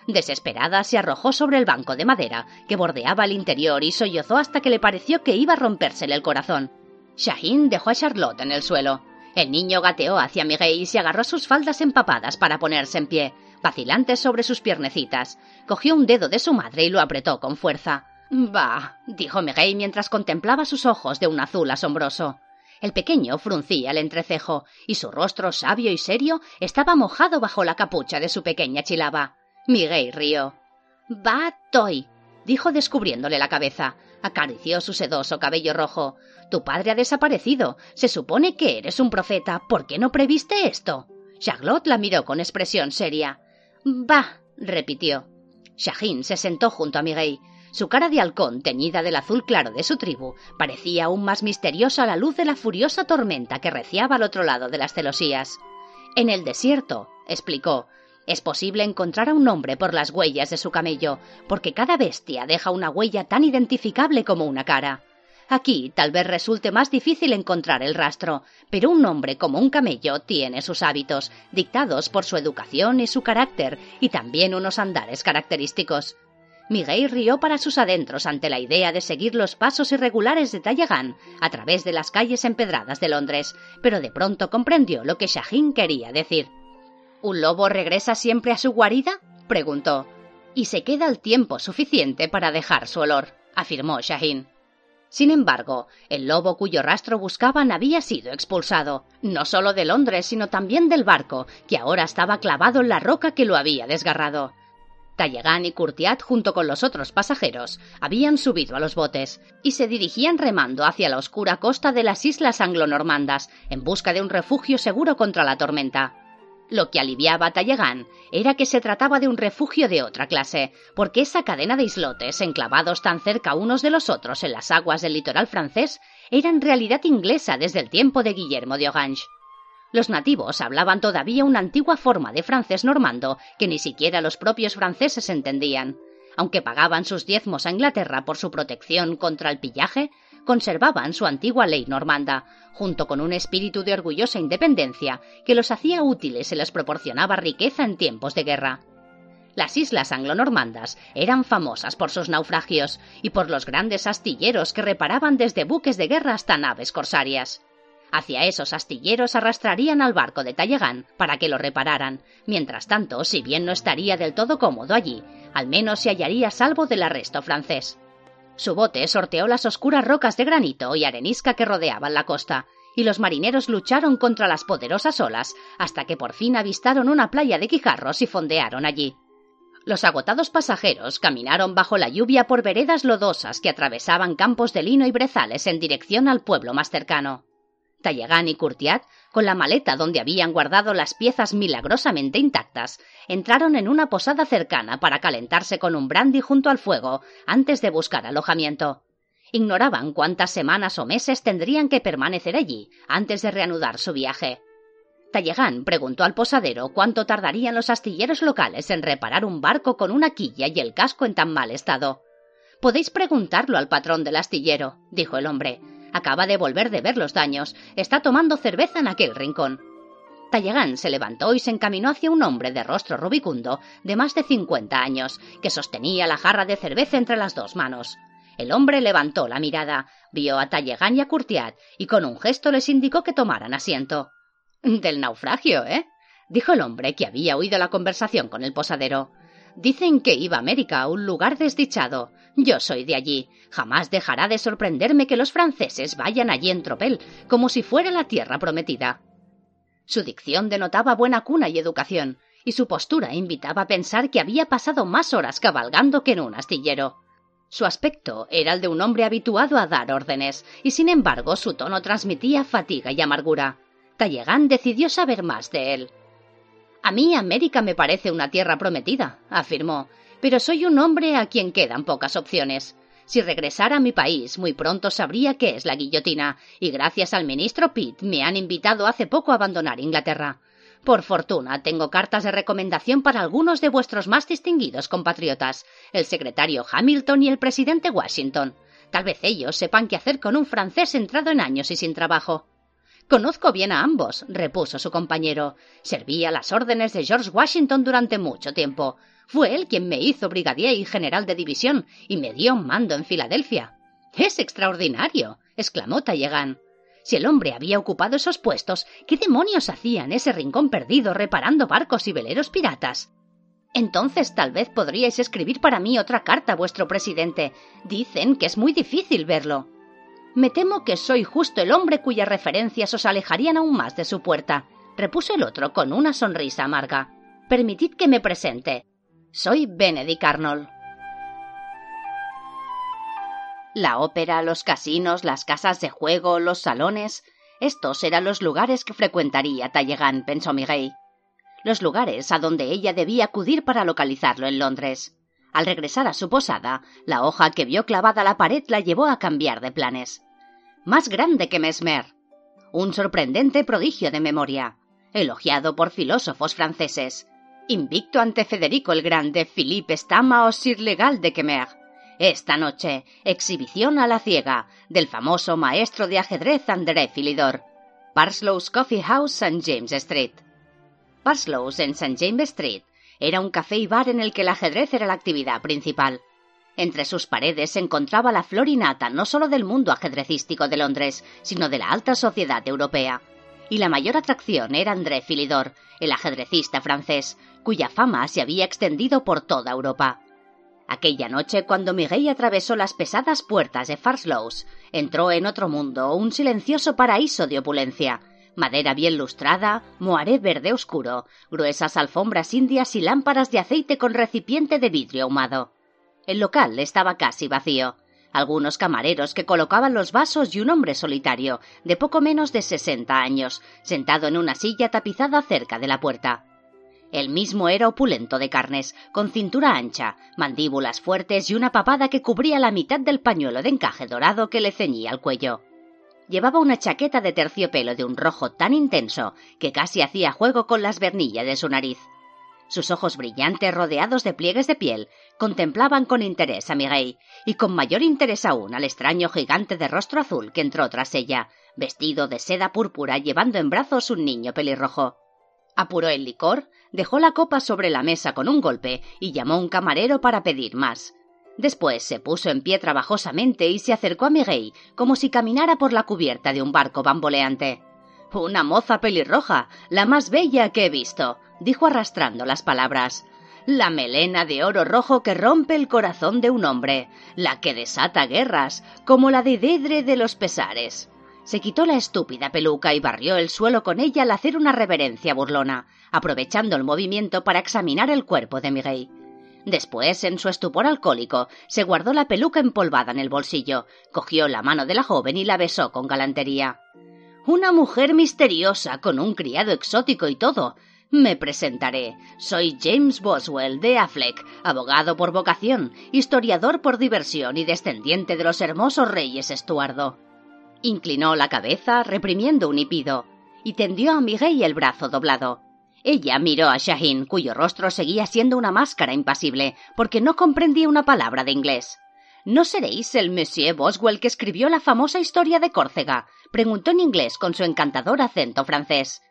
Desesperada, se arrojó sobre el banco de madera que bordeaba el interior y sollozó hasta que le pareció que iba a rompérsele el corazón. Shahin dejó a Charlotte en el suelo. El niño gateó hacia Miguel y se agarró sus faldas empapadas para ponerse en pie, vacilante sobre sus piernecitas. Cogió un dedo de su madre y lo apretó con fuerza. Bah, dijo Miguel mientras contemplaba sus ojos de un azul asombroso. El pequeño fruncía el entrecejo, y su rostro sabio y serio estaba mojado bajo la capucha de su pequeña chilaba. Miguel rió. Va, Toy, dijo descubriéndole la cabeza. Acarició su sedoso cabello rojo. Tu padre ha desaparecido. Se supone que eres un profeta. ¿Por qué no previste esto? Charlotte la miró con expresión seria. Va, repitió. Shahin se sentó junto a Miguel. Su cara de halcón, teñida del azul claro de su tribu, parecía aún más misteriosa a la luz de la furiosa tormenta que reciaba al otro lado de las celosías. En el desierto, explicó, es posible encontrar a un hombre por las huellas de su camello, porque cada bestia deja una huella tan identificable como una cara. Aquí tal vez resulte más difícil encontrar el rastro, pero un hombre como un camello tiene sus hábitos, dictados por su educación y su carácter, y también unos andares característicos. Miguel rió para sus adentros ante la idea de seguir los pasos irregulares de Tallegan a través de las calles empedradas de Londres, pero de pronto comprendió lo que Shahin quería decir. ¿Un lobo regresa siempre a su guarida? preguntó. Y se queda el tiempo suficiente para dejar su olor, afirmó Shahin. Sin embargo, el lobo cuyo rastro buscaban había sido expulsado, no solo de Londres, sino también del barco, que ahora estaba clavado en la roca que lo había desgarrado. Tallegan y Courtiat, junto con los otros pasajeros, habían subido a los botes y se dirigían remando hacia la oscura costa de las islas anglonormandas en busca de un refugio seguro contra la tormenta. Lo que aliviaba a Tallegan era que se trataba de un refugio de otra clase, porque esa cadena de islotes enclavados tan cerca unos de los otros en las aguas del litoral francés era en realidad inglesa desde el tiempo de Guillermo de Orange. Los nativos hablaban todavía una antigua forma de francés normando que ni siquiera los propios franceses entendían. Aunque pagaban sus diezmos a Inglaterra por su protección contra el pillaje, conservaban su antigua ley normanda, junto con un espíritu de orgullosa independencia que los hacía útiles y les proporcionaba riqueza en tiempos de guerra. Las islas anglo-normandas eran famosas por sus naufragios y por los grandes astilleros que reparaban desde buques de guerra hasta naves corsarias. Hacia esos astilleros arrastrarían al barco de Talleyrand para que lo repararan. Mientras tanto, si bien no estaría del todo cómodo allí, al menos se hallaría salvo del arresto francés. Su bote sorteó las oscuras rocas de granito y arenisca que rodeaban la costa, y los marineros lucharon contra las poderosas olas hasta que por fin avistaron una playa de quijarros y fondearon allí. Los agotados pasajeros caminaron bajo la lluvia por veredas lodosas que atravesaban campos de lino y brezales en dirección al pueblo más cercano. Tallegan y Courtiat, con la maleta donde habían guardado las piezas milagrosamente intactas, entraron en una posada cercana para calentarse con un brandy junto al fuego antes de buscar alojamiento. Ignoraban cuántas semanas o meses tendrían que permanecer allí antes de reanudar su viaje. Tallegan preguntó al posadero cuánto tardarían los astilleros locales en reparar un barco con una quilla y el casco en tan mal estado. Podéis preguntarlo al patrón del astillero, dijo el hombre. Acaba de volver de ver los daños. Está tomando cerveza en aquel rincón. Tallegan se levantó y se encaminó hacia un hombre de rostro rubicundo, de más de cincuenta años, que sostenía la jarra de cerveza entre las dos manos. El hombre levantó la mirada, vio a Tallegan y a Courtiat, y con un gesto les indicó que tomaran asiento. Del naufragio, ¿eh? dijo el hombre que había oído la conversación con el posadero. Dicen que iba a América, un lugar desdichado. Yo soy de allí. Jamás dejará de sorprenderme que los franceses vayan allí en tropel, como si fuera la tierra prometida. Su dicción denotaba buena cuna y educación, y su postura invitaba a pensar que había pasado más horas cabalgando que en un astillero. Su aspecto era el de un hombre habituado a dar órdenes, y sin embargo su tono transmitía fatiga y amargura. Tallegan decidió saber más de él. A mí América me parece una tierra prometida, afirmó, pero soy un hombre a quien quedan pocas opciones. Si regresara a mi país, muy pronto sabría qué es la guillotina, y gracias al ministro Pitt me han invitado hace poco a abandonar Inglaterra. Por fortuna, tengo cartas de recomendación para algunos de vuestros más distinguidos compatriotas, el secretario Hamilton y el presidente Washington. Tal vez ellos sepan qué hacer con un francés entrado en años y sin trabajo. Conozco bien a ambos, repuso su compañero. Serví a las órdenes de George Washington durante mucho tiempo. Fue él quien me hizo brigadier y general de división y me dio mando en Filadelfia. Es extraordinario, exclamó Tallegan. Si el hombre había ocupado esos puestos, ¿qué demonios hacía en ese rincón perdido reparando barcos y veleros piratas? Entonces tal vez podríais escribir para mí otra carta, vuestro presidente. Dicen que es muy difícil verlo. Me temo que soy justo el hombre cuyas referencias os alejarían aún más de su puerta, repuso el otro con una sonrisa amarga. Permitid que me presente. Soy Benedict Arnold. La ópera, los casinos, las casas de juego, los salones. Estos eran los lugares que frecuentaría Tallegan, pensó Miguel. Los lugares a donde ella debía acudir para localizarlo en Londres. Al regresar a su posada, la hoja que vio clavada a la pared la llevó a cambiar de planes. Más grande que Mesmer. Un sorprendente prodigio de memoria, elogiado por filósofos franceses. Invicto ante Federico el Grande, Philippe Stama o Sir Legal de Quemer. Esta noche, exhibición a la ciega del famoso maestro de ajedrez André Philidor. Parslow's Coffee House, St. James Street. Parslow's en St. James Street era un café y bar en el que el ajedrez era la actividad principal. Entre sus paredes se encontraba la flor innata no solo del mundo ajedrecístico de Londres, sino de la alta sociedad europea. Y la mayor atracción era André Philidor, el ajedrecista francés, cuya fama se había extendido por toda Europa. Aquella noche, cuando Miguel atravesó las pesadas puertas de Farslows, entró en otro mundo, un silencioso paraíso de opulencia, madera bien lustrada, moaré verde oscuro, gruesas alfombras indias y lámparas de aceite con recipiente de vidrio ahumado. El local estaba casi vacío. Algunos camareros que colocaban los vasos y un hombre solitario, de poco menos de sesenta años, sentado en una silla tapizada cerca de la puerta. El mismo era opulento de carnes, con cintura ancha, mandíbulas fuertes y una papada que cubría la mitad del pañuelo de encaje dorado que le ceñía al cuello. Llevaba una chaqueta de terciopelo de un rojo tan intenso que casi hacía juego con las vernillas de su nariz. Sus ojos brillantes, rodeados de pliegues de piel, contemplaban con interés a Miguel, y con mayor interés aún al extraño gigante de rostro azul que entró tras ella, vestido de seda púrpura, llevando en brazos un niño pelirrojo. Apuró el licor, dejó la copa sobre la mesa con un golpe y llamó a un camarero para pedir más. Después se puso en pie trabajosamente y se acercó a Miguel como si caminara por la cubierta de un barco bamboleante. Una moza pelirroja, la más bella que he visto, dijo arrastrando las palabras. La melena de oro rojo que rompe el corazón de un hombre, la que desata guerras, como la de Dedre de los Pesares. Se quitó la estúpida peluca y barrió el suelo con ella al hacer una reverencia burlona, aprovechando el movimiento para examinar el cuerpo de Miguel. Después, en su estupor alcohólico, se guardó la peluca empolvada en el bolsillo, cogió la mano de la joven y la besó con galantería. Una mujer misteriosa, con un criado exótico y todo. Me presentaré. Soy James Boswell de Affleck, abogado por vocación, historiador por diversión y descendiente de los hermosos reyes Estuardo. Inclinó la cabeza, reprimiendo un hipido, y tendió a Miguel el brazo doblado. Ella miró a Shahin, cuyo rostro seguía siendo una máscara impasible, porque no comprendía una palabra de inglés. ¿No seréis el Monsieur Boswell que escribió la famosa historia de Córcega? preguntó en inglés con su encantador acento francés.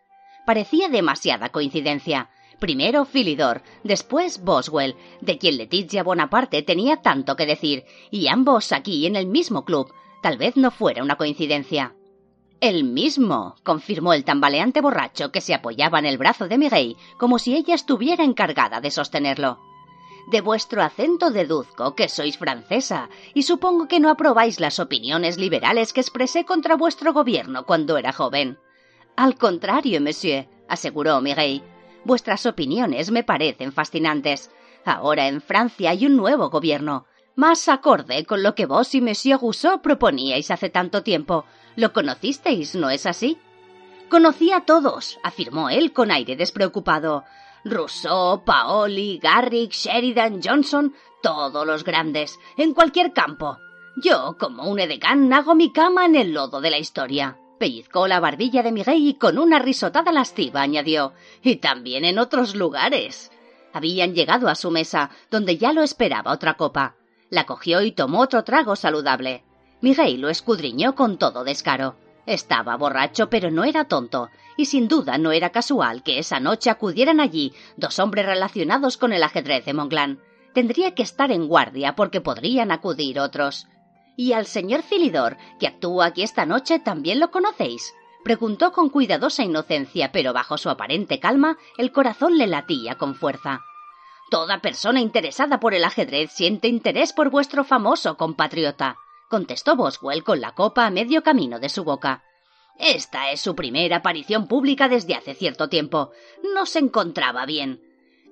Parecía demasiada coincidencia. Primero Philidor, después Boswell, de quien Leticia Bonaparte tenía tanto que decir, y ambos aquí en el mismo club. Tal vez no fuera una coincidencia. El mismo, confirmó el tambaleante borracho que se apoyaba en el brazo de Miguel como si ella estuviera encargada de sostenerlo. De vuestro acento deduzco que sois francesa y supongo que no aprobáis las opiniones liberales que expresé contra vuestro gobierno cuando era joven. Al contrario, monsieur, aseguró Miguel. Vuestras opiniones me parecen fascinantes. Ahora en Francia hay un nuevo gobierno, más acorde con lo que vos y Monsieur Rousseau proponíais hace tanto tiempo. Lo conocisteis, ¿no es así? Conocí a todos, afirmó él con aire despreocupado. Rousseau, Paoli, Garrick, Sheridan, Johnson, todos los grandes, en cualquier campo. Yo, como un edecán, hago mi cama en el lodo de la historia. Pellizcó la barbilla de Miguel y con una risotada lasciva añadió, y también en otros lugares. Habían llegado a su mesa, donde ya lo esperaba otra copa. La cogió y tomó otro trago saludable. Miguel lo escudriñó con todo descaro. Estaba borracho, pero no era tonto, y sin duda no era casual que esa noche acudieran allí dos hombres relacionados con el ajedrez de Monglán. Tendría que estar en guardia porque podrían acudir otros. ¿Y al señor Filidor, que actúa aquí esta noche, también lo conocéis? preguntó con cuidadosa inocencia, pero bajo su aparente calma el corazón le latía con fuerza. Toda persona interesada por el ajedrez siente interés por vuestro famoso compatriota, contestó Boswell con la copa a medio camino de su boca. Esta es su primera aparición pública desde hace cierto tiempo. No se encontraba bien.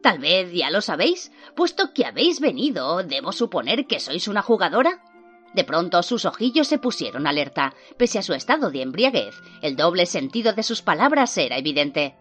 Tal vez ya lo sabéis, puesto que habéis venido, debo suponer que sois una jugadora. De pronto sus ojillos se pusieron alerta. Pese a su estado de embriaguez, el doble sentido de sus palabras era evidente.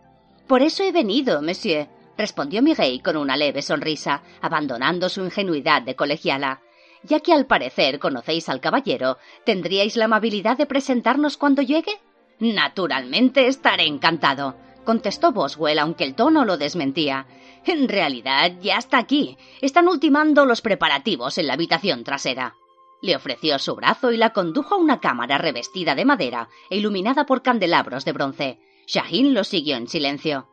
Por eso he venido, monsieur, respondió Miguel con una leve sonrisa, abandonando su ingenuidad de colegiala. Ya que al parecer conocéis al caballero, ¿tendríais la amabilidad de presentarnos cuando llegue? Naturalmente estaré encantado, contestó Boswell, aunque el tono lo desmentía. En realidad ya está aquí. Están ultimando los preparativos en la habitación trasera. Le ofreció su brazo y la condujo a una cámara revestida de madera e iluminada por candelabros de bronce. Shahin lo siguió en silencio.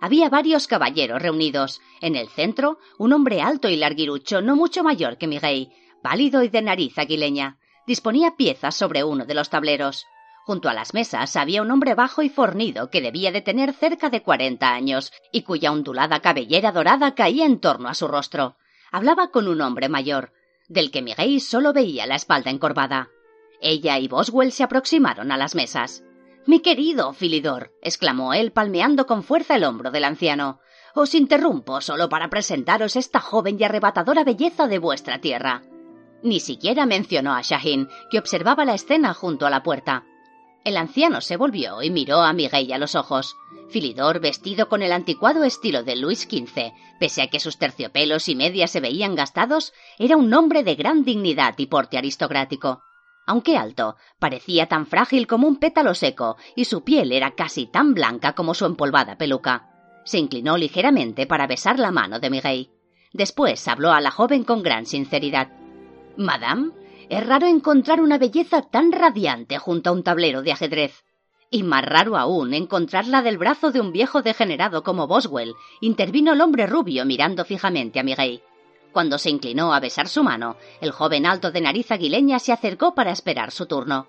Había varios caballeros reunidos. En el centro, un hombre alto y larguirucho, no mucho mayor que Miguel, pálido y de nariz aguileña. Disponía piezas sobre uno de los tableros. Junto a las mesas había un hombre bajo y fornido que debía de tener cerca de cuarenta años y cuya ondulada cabellera dorada caía en torno a su rostro. Hablaba con un hombre mayor, del que Miguel solo veía la espalda encorvada. Ella y Boswell se aproximaron a las mesas. Mi querido Filidor, exclamó él palmeando con fuerza el hombro del anciano. Os interrumpo solo para presentaros esta joven y arrebatadora belleza de vuestra tierra. Ni siquiera mencionó a Shahin, que observaba la escena junto a la puerta. El anciano se volvió y miró a Miguel a los ojos. Filidor, vestido con el anticuado estilo de Luis XV, pese a que sus terciopelos y medias se veían gastados, era un hombre de gran dignidad y porte aristocrático aunque alto, parecía tan frágil como un pétalo seco, y su piel era casi tan blanca como su empolvada peluca. Se inclinó ligeramente para besar la mano de Miguel. Después habló a la joven con gran sinceridad. Madame, es raro encontrar una belleza tan radiante junto a un tablero de ajedrez. Y más raro aún encontrarla del brazo de un viejo degenerado como Boswell, intervino el hombre rubio mirando fijamente a Miguel. Cuando se inclinó a besar su mano, el joven alto de nariz aguileña se acercó para esperar su turno.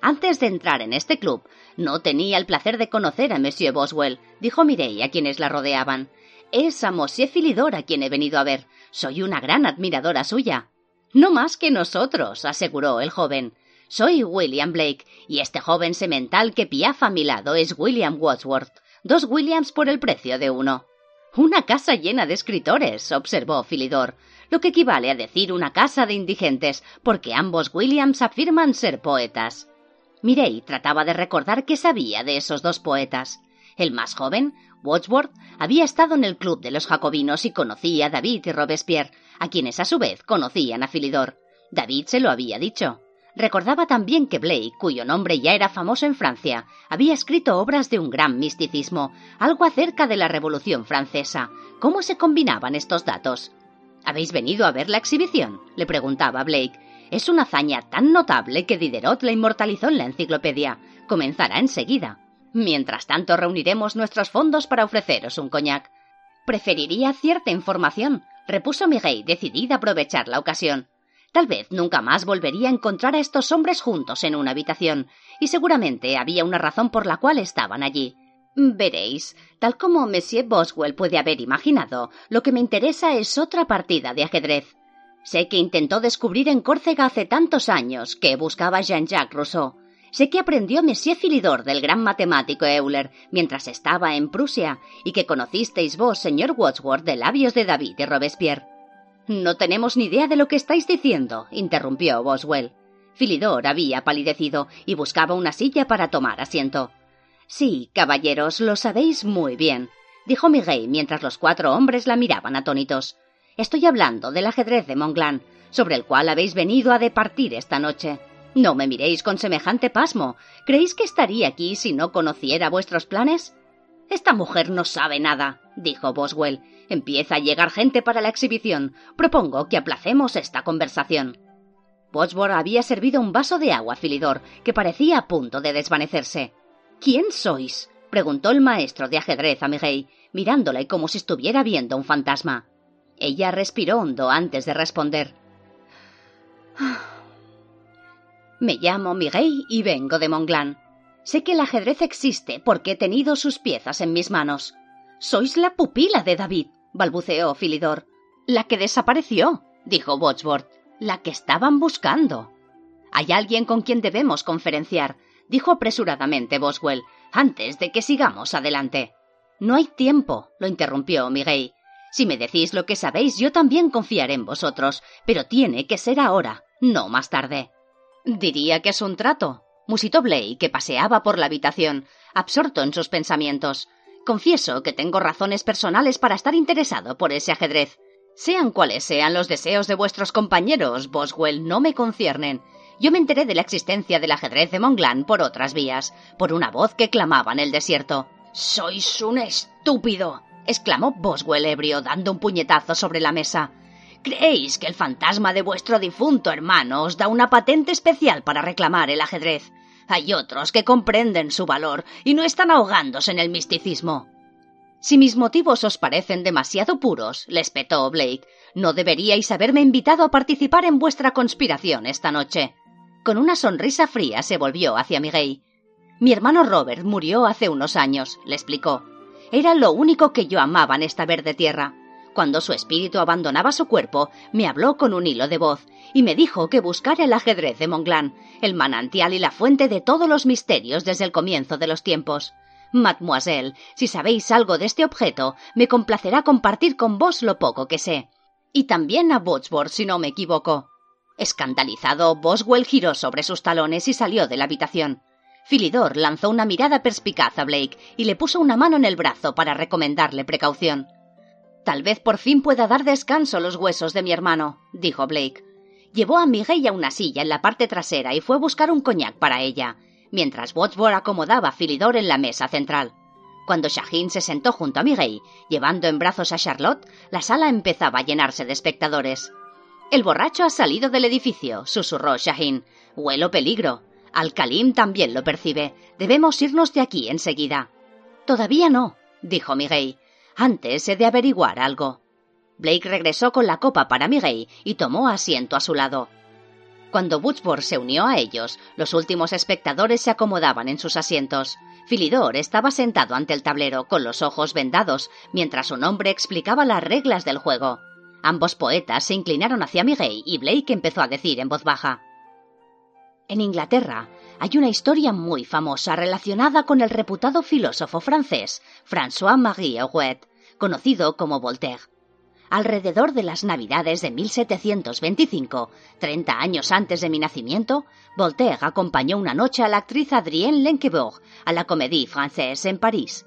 Antes de entrar en este club, no tenía el placer de conocer a Monsieur Boswell, dijo Mireille a quienes la rodeaban. Es a Monsieur Philidor a quien he venido a ver. Soy una gran admiradora suya. No más que nosotros, aseguró el joven. Soy William Blake, y este joven semental que piafa a mi lado es William Wadsworth. Dos Williams por el precio de uno. Una casa llena de escritores, observó Philidor, lo que equivale a decir una casa de indigentes, porque ambos Williams afirman ser poetas. Mirey trataba de recordar qué sabía de esos dos poetas. El más joven, Wadsworth, había estado en el club de los jacobinos y conocía a David y Robespierre, a quienes a su vez conocían a Philidor. David se lo había dicho. Recordaba también que Blake, cuyo nombre ya era famoso en Francia, había escrito obras de un gran misticismo, algo acerca de la Revolución Francesa. ¿Cómo se combinaban estos datos? ¿Habéis venido a ver la exhibición? le preguntaba Blake, es una hazaña tan notable que Diderot la inmortalizó en la enciclopedia. Comenzará enseguida. Mientras tanto reuniremos nuestros fondos para ofreceros un coñac. Preferiría cierta información, repuso Miguel, decidida a aprovechar la ocasión. Tal vez nunca más volvería a encontrar a estos hombres juntos en una habitación, y seguramente había una razón por la cual estaban allí. Veréis, tal como Monsieur Boswell puede haber imaginado, lo que me interesa es otra partida de ajedrez. Sé que intentó descubrir en Córcega hace tantos años que buscaba Jean-Jacques Rousseau. Sé que aprendió Monsieur Philidor del gran matemático Euler mientras estaba en Prusia y que conocisteis vos, señor Wadsworth, de labios de David y Robespierre. No tenemos ni idea de lo que estáis diciendo, interrumpió Boswell. Philidor había palidecido y buscaba una silla para tomar asiento. Sí, caballeros, lo sabéis muy bien, dijo Miguel mientras los cuatro hombres la miraban atónitos. Estoy hablando del ajedrez de Montglan, sobre el cual habéis venido a departir esta noche. No me miréis con semejante pasmo. ¿Creéis que estaría aquí si no conociera vuestros planes? Esta mujer no sabe nada, dijo Boswell. Empieza a llegar gente para la exhibición. Propongo que aplacemos esta conversación. Bosworth había servido un vaso de agua Filidor, que parecía a punto de desvanecerse. ¿Quién sois? preguntó el maestro de ajedrez a Miguel, mirándole como si estuviera viendo un fantasma. Ella respiró hondo antes de responder. Me llamo Miguel y vengo de Montglan. Sé que el ajedrez existe porque he tenido sus piezas en mis manos. Sois la pupila de David, balbuceó Filidor. La que desapareció, dijo Botsworth. La que estaban buscando. Hay alguien con quien debemos conferenciar, dijo apresuradamente Boswell, antes de que sigamos adelante. No hay tiempo, lo interrumpió Miguel. Si me decís lo que sabéis, yo también confiaré en vosotros, pero tiene que ser ahora, no más tarde. Diría que es un trato, musitó Blake, que paseaba por la habitación, absorto en sus pensamientos. Confieso que tengo razones personales para estar interesado por ese ajedrez. Sean cuales sean los deseos de vuestros compañeros, Boswell, no me conciernen. Yo me enteré de la existencia del ajedrez de Montglan por otras vías, por una voz que clamaba en el desierto. Sois un estúpido exclamó Boswell ebrio, dando un puñetazo sobre la mesa. ¿Creéis que el fantasma de vuestro difunto hermano os da una patente especial para reclamar el ajedrez? Hay otros que comprenden su valor y no están ahogándose en el misticismo. Si mis motivos os parecen demasiado puros, le espetó Blake, no deberíais haberme invitado a participar en vuestra conspiración esta noche. Con una sonrisa fría se volvió hacia Miguel. Mi hermano Robert murió hace unos años, le explicó. Era lo único que yo amaba en esta verde tierra. Cuando su espíritu abandonaba su cuerpo, me habló con un hilo de voz y me dijo que buscara el ajedrez de Montglan, el manantial y la fuente de todos los misterios desde el comienzo de los tiempos. Mademoiselle, si sabéis algo de este objeto, me complacerá compartir con vos lo poco que sé. Y también a Botsworth, si no me equivoco. Escandalizado, Boswell giró sobre sus talones y salió de la habitación. Philidor lanzó una mirada perspicaz a Blake y le puso una mano en el brazo para recomendarle precaución. Tal vez por fin pueda dar descanso los huesos de mi hermano, dijo Blake. Llevó a Miguel a una silla en la parte trasera y fue a buscar un coñac para ella, mientras Wadsworth acomodaba a Philidor en la mesa central. Cuando Shaheen se sentó junto a Miguel, llevando en brazos a Charlotte, la sala empezaba a llenarse de espectadores. El borracho ha salido del edificio, susurró Shaheen. Huelo peligro. Al-Kalim también lo percibe. Debemos irnos de aquí enseguida. Todavía no, dijo Miguel. Antes he de averiguar algo. Blake regresó con la copa para Miguel y tomó asiento a su lado. Cuando Woodsboro se unió a ellos, los últimos espectadores se acomodaban en sus asientos. Philidor estaba sentado ante el tablero con los ojos vendados mientras un hombre explicaba las reglas del juego. Ambos poetas se inclinaron hacia Miguel y Blake empezó a decir en voz baja. En Inglaterra hay una historia muy famosa relacionada con el reputado filósofo francés François-Marie Arouet, conocido como Voltaire. Alrededor de las Navidades de 1725, 30 años antes de mi nacimiento, Voltaire acompañó una noche a la actriz Adrienne Lenquebourg a la Comédie Française en París.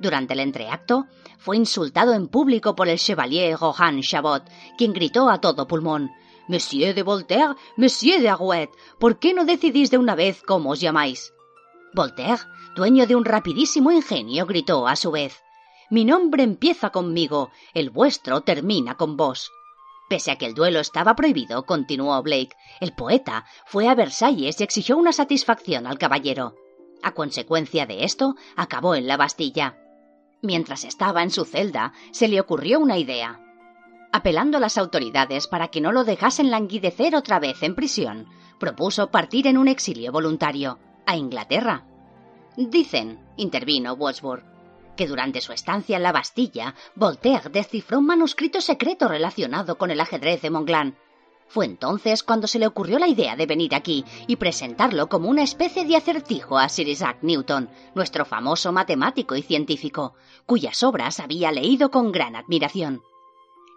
Durante el entreacto, fue insultado en público por el chevalier Rohan Chabot, quien gritó a todo pulmón Monsieur de Voltaire, Monsieur de Arouet, ¿por qué no decidís de una vez cómo os llamáis? Voltaire, dueño de un rapidísimo ingenio, gritó a su vez mi nombre empieza conmigo, el vuestro termina con vos. Pese a que el duelo estaba prohibido, continuó Blake, el poeta fue a Versalles y exigió una satisfacción al caballero. A consecuencia de esto, acabó en la Bastilla. Mientras estaba en su celda, se le ocurrió una idea. Apelando a las autoridades para que no lo dejasen languidecer otra vez en prisión, propuso partir en un exilio voluntario, a Inglaterra. Dicen, intervino Wordsworth, que durante su estancia en la Bastilla, Voltaire descifró un manuscrito secreto relacionado con el ajedrez de Montglan. Fue entonces cuando se le ocurrió la idea de venir aquí y presentarlo como una especie de acertijo a Sir Isaac Newton, nuestro famoso matemático y científico, cuyas obras había leído con gran admiración.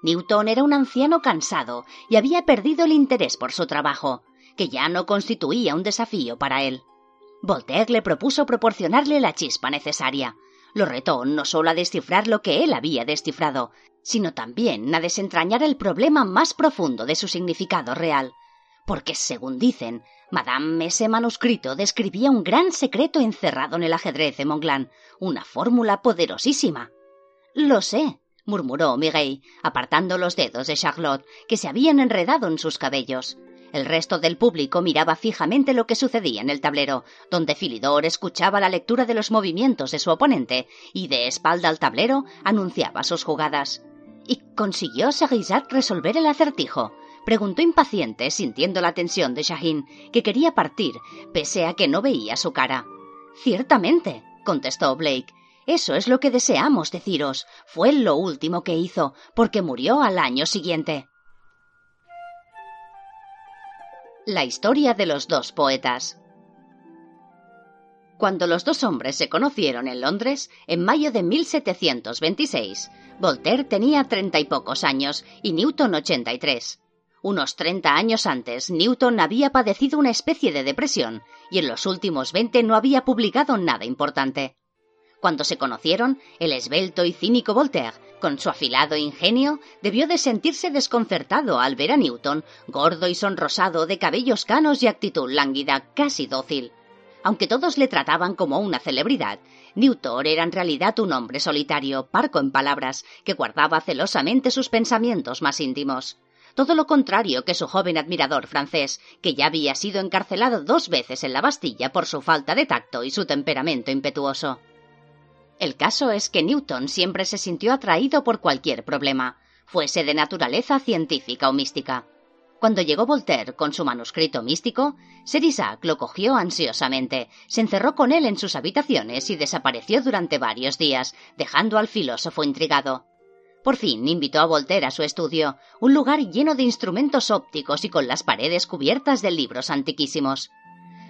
Newton era un anciano cansado y había perdido el interés por su trabajo, que ya no constituía un desafío para él. Voltaire le propuso proporcionarle la chispa necesaria, lo retó no solo a descifrar lo que él había descifrado, sino también a desentrañar el problema más profundo de su significado real. Porque, según dicen, Madame ese manuscrito describía un gran secreto encerrado en el ajedrez de Montglan, una fórmula poderosísima. Lo sé, murmuró Miguel, apartando los dedos de Charlotte, que se habían enredado en sus cabellos. El resto del público miraba fijamente lo que sucedía en el tablero, donde Filidor escuchaba la lectura de los movimientos de su oponente y de espalda al tablero anunciaba sus jugadas. ¿Y consiguió Sagisat resolver el acertijo? Preguntó impaciente, sintiendo la tensión de Shahin, que quería partir, pese a que no veía su cara. Ciertamente, contestó Blake. Eso es lo que deseamos deciros. Fue lo último que hizo, porque murió al año siguiente. La historia de los dos poetas. Cuando los dos hombres se conocieron en Londres, en mayo de 1726, Voltaire tenía treinta y pocos años y Newton ochenta y tres. Unos treinta años antes, Newton había padecido una especie de depresión y en los últimos veinte no había publicado nada importante. Cuando se conocieron, el esbelto y cínico Voltaire, con su afilado ingenio, debió de sentirse desconcertado al ver a Newton, gordo y sonrosado, de cabellos canos y actitud lánguida, casi dócil. Aunque todos le trataban como una celebridad, Newton era en realidad un hombre solitario, parco en palabras, que guardaba celosamente sus pensamientos más íntimos. Todo lo contrario que su joven admirador francés, que ya había sido encarcelado dos veces en la Bastilla por su falta de tacto y su temperamento impetuoso. El caso es que Newton siempre se sintió atraído por cualquier problema, fuese de naturaleza científica o mística. Cuando llegó Voltaire con su manuscrito místico, Sir Isaac lo cogió ansiosamente, se encerró con él en sus habitaciones y desapareció durante varios días, dejando al filósofo intrigado. Por fin invitó a Voltaire a su estudio, un lugar lleno de instrumentos ópticos y con las paredes cubiertas de libros antiquísimos.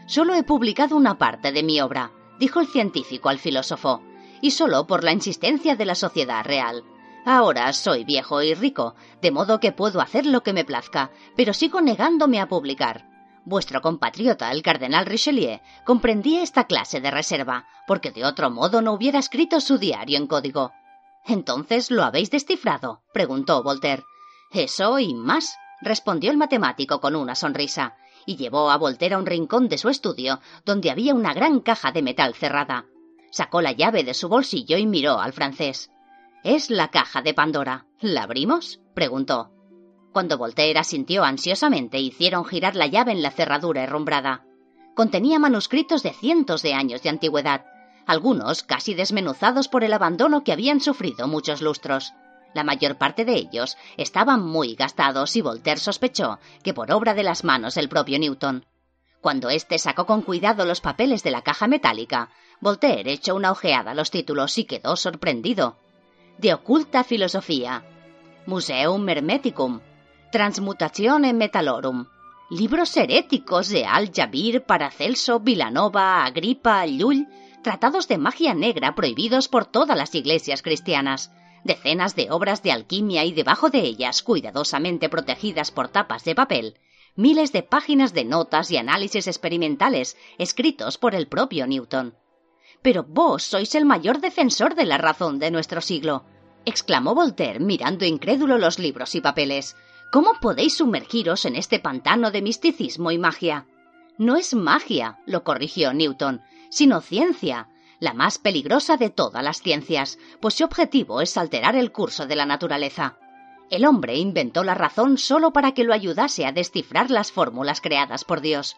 Solo he publicado una parte de mi obra, dijo el científico al filósofo, y solo por la insistencia de la sociedad real. Ahora soy viejo y rico, de modo que puedo hacer lo que me plazca, pero sigo negándome a publicar. Vuestro compatriota, el cardenal Richelieu, comprendía esta clase de reserva, porque de otro modo no hubiera escrito su diario en código. Entonces lo habéis descifrado, preguntó Voltaire. Eso y más, respondió el matemático con una sonrisa, y llevó a Voltaire a un rincón de su estudio, donde había una gran caja de metal cerrada. Sacó la llave de su bolsillo y miró al francés. Es la caja de Pandora. ¿La abrimos? preguntó. Cuando Voltaire asintió ansiosamente, hicieron girar la llave en la cerradura herrumbrada. Contenía manuscritos de cientos de años de antigüedad, algunos casi desmenuzados por el abandono que habían sufrido muchos lustros. La mayor parte de ellos estaban muy gastados y Voltaire sospechó que por obra de las manos del propio Newton. Cuando éste sacó con cuidado los papeles de la caja metálica, Voltaire echó una ojeada a los títulos y quedó sorprendido. De oculta filosofía, Museum Hermeticum, Transmutatione Metallorum, libros heréticos de Al-Jabir, Paracelso, Vilanova, Agripa, Llull, tratados de magia negra prohibidos por todas las iglesias cristianas, decenas de obras de alquimia y debajo de ellas, cuidadosamente protegidas por tapas de papel, miles de páginas de notas y análisis experimentales escritos por el propio Newton. Pero vos sois el mayor defensor de la razón de nuestro siglo, exclamó Voltaire mirando incrédulo los libros y papeles. ¿Cómo podéis sumergiros en este pantano de misticismo y magia? No es magia, lo corrigió Newton, sino ciencia, la más peligrosa de todas las ciencias, pues su objetivo es alterar el curso de la naturaleza. El hombre inventó la razón solo para que lo ayudase a descifrar las fórmulas creadas por Dios.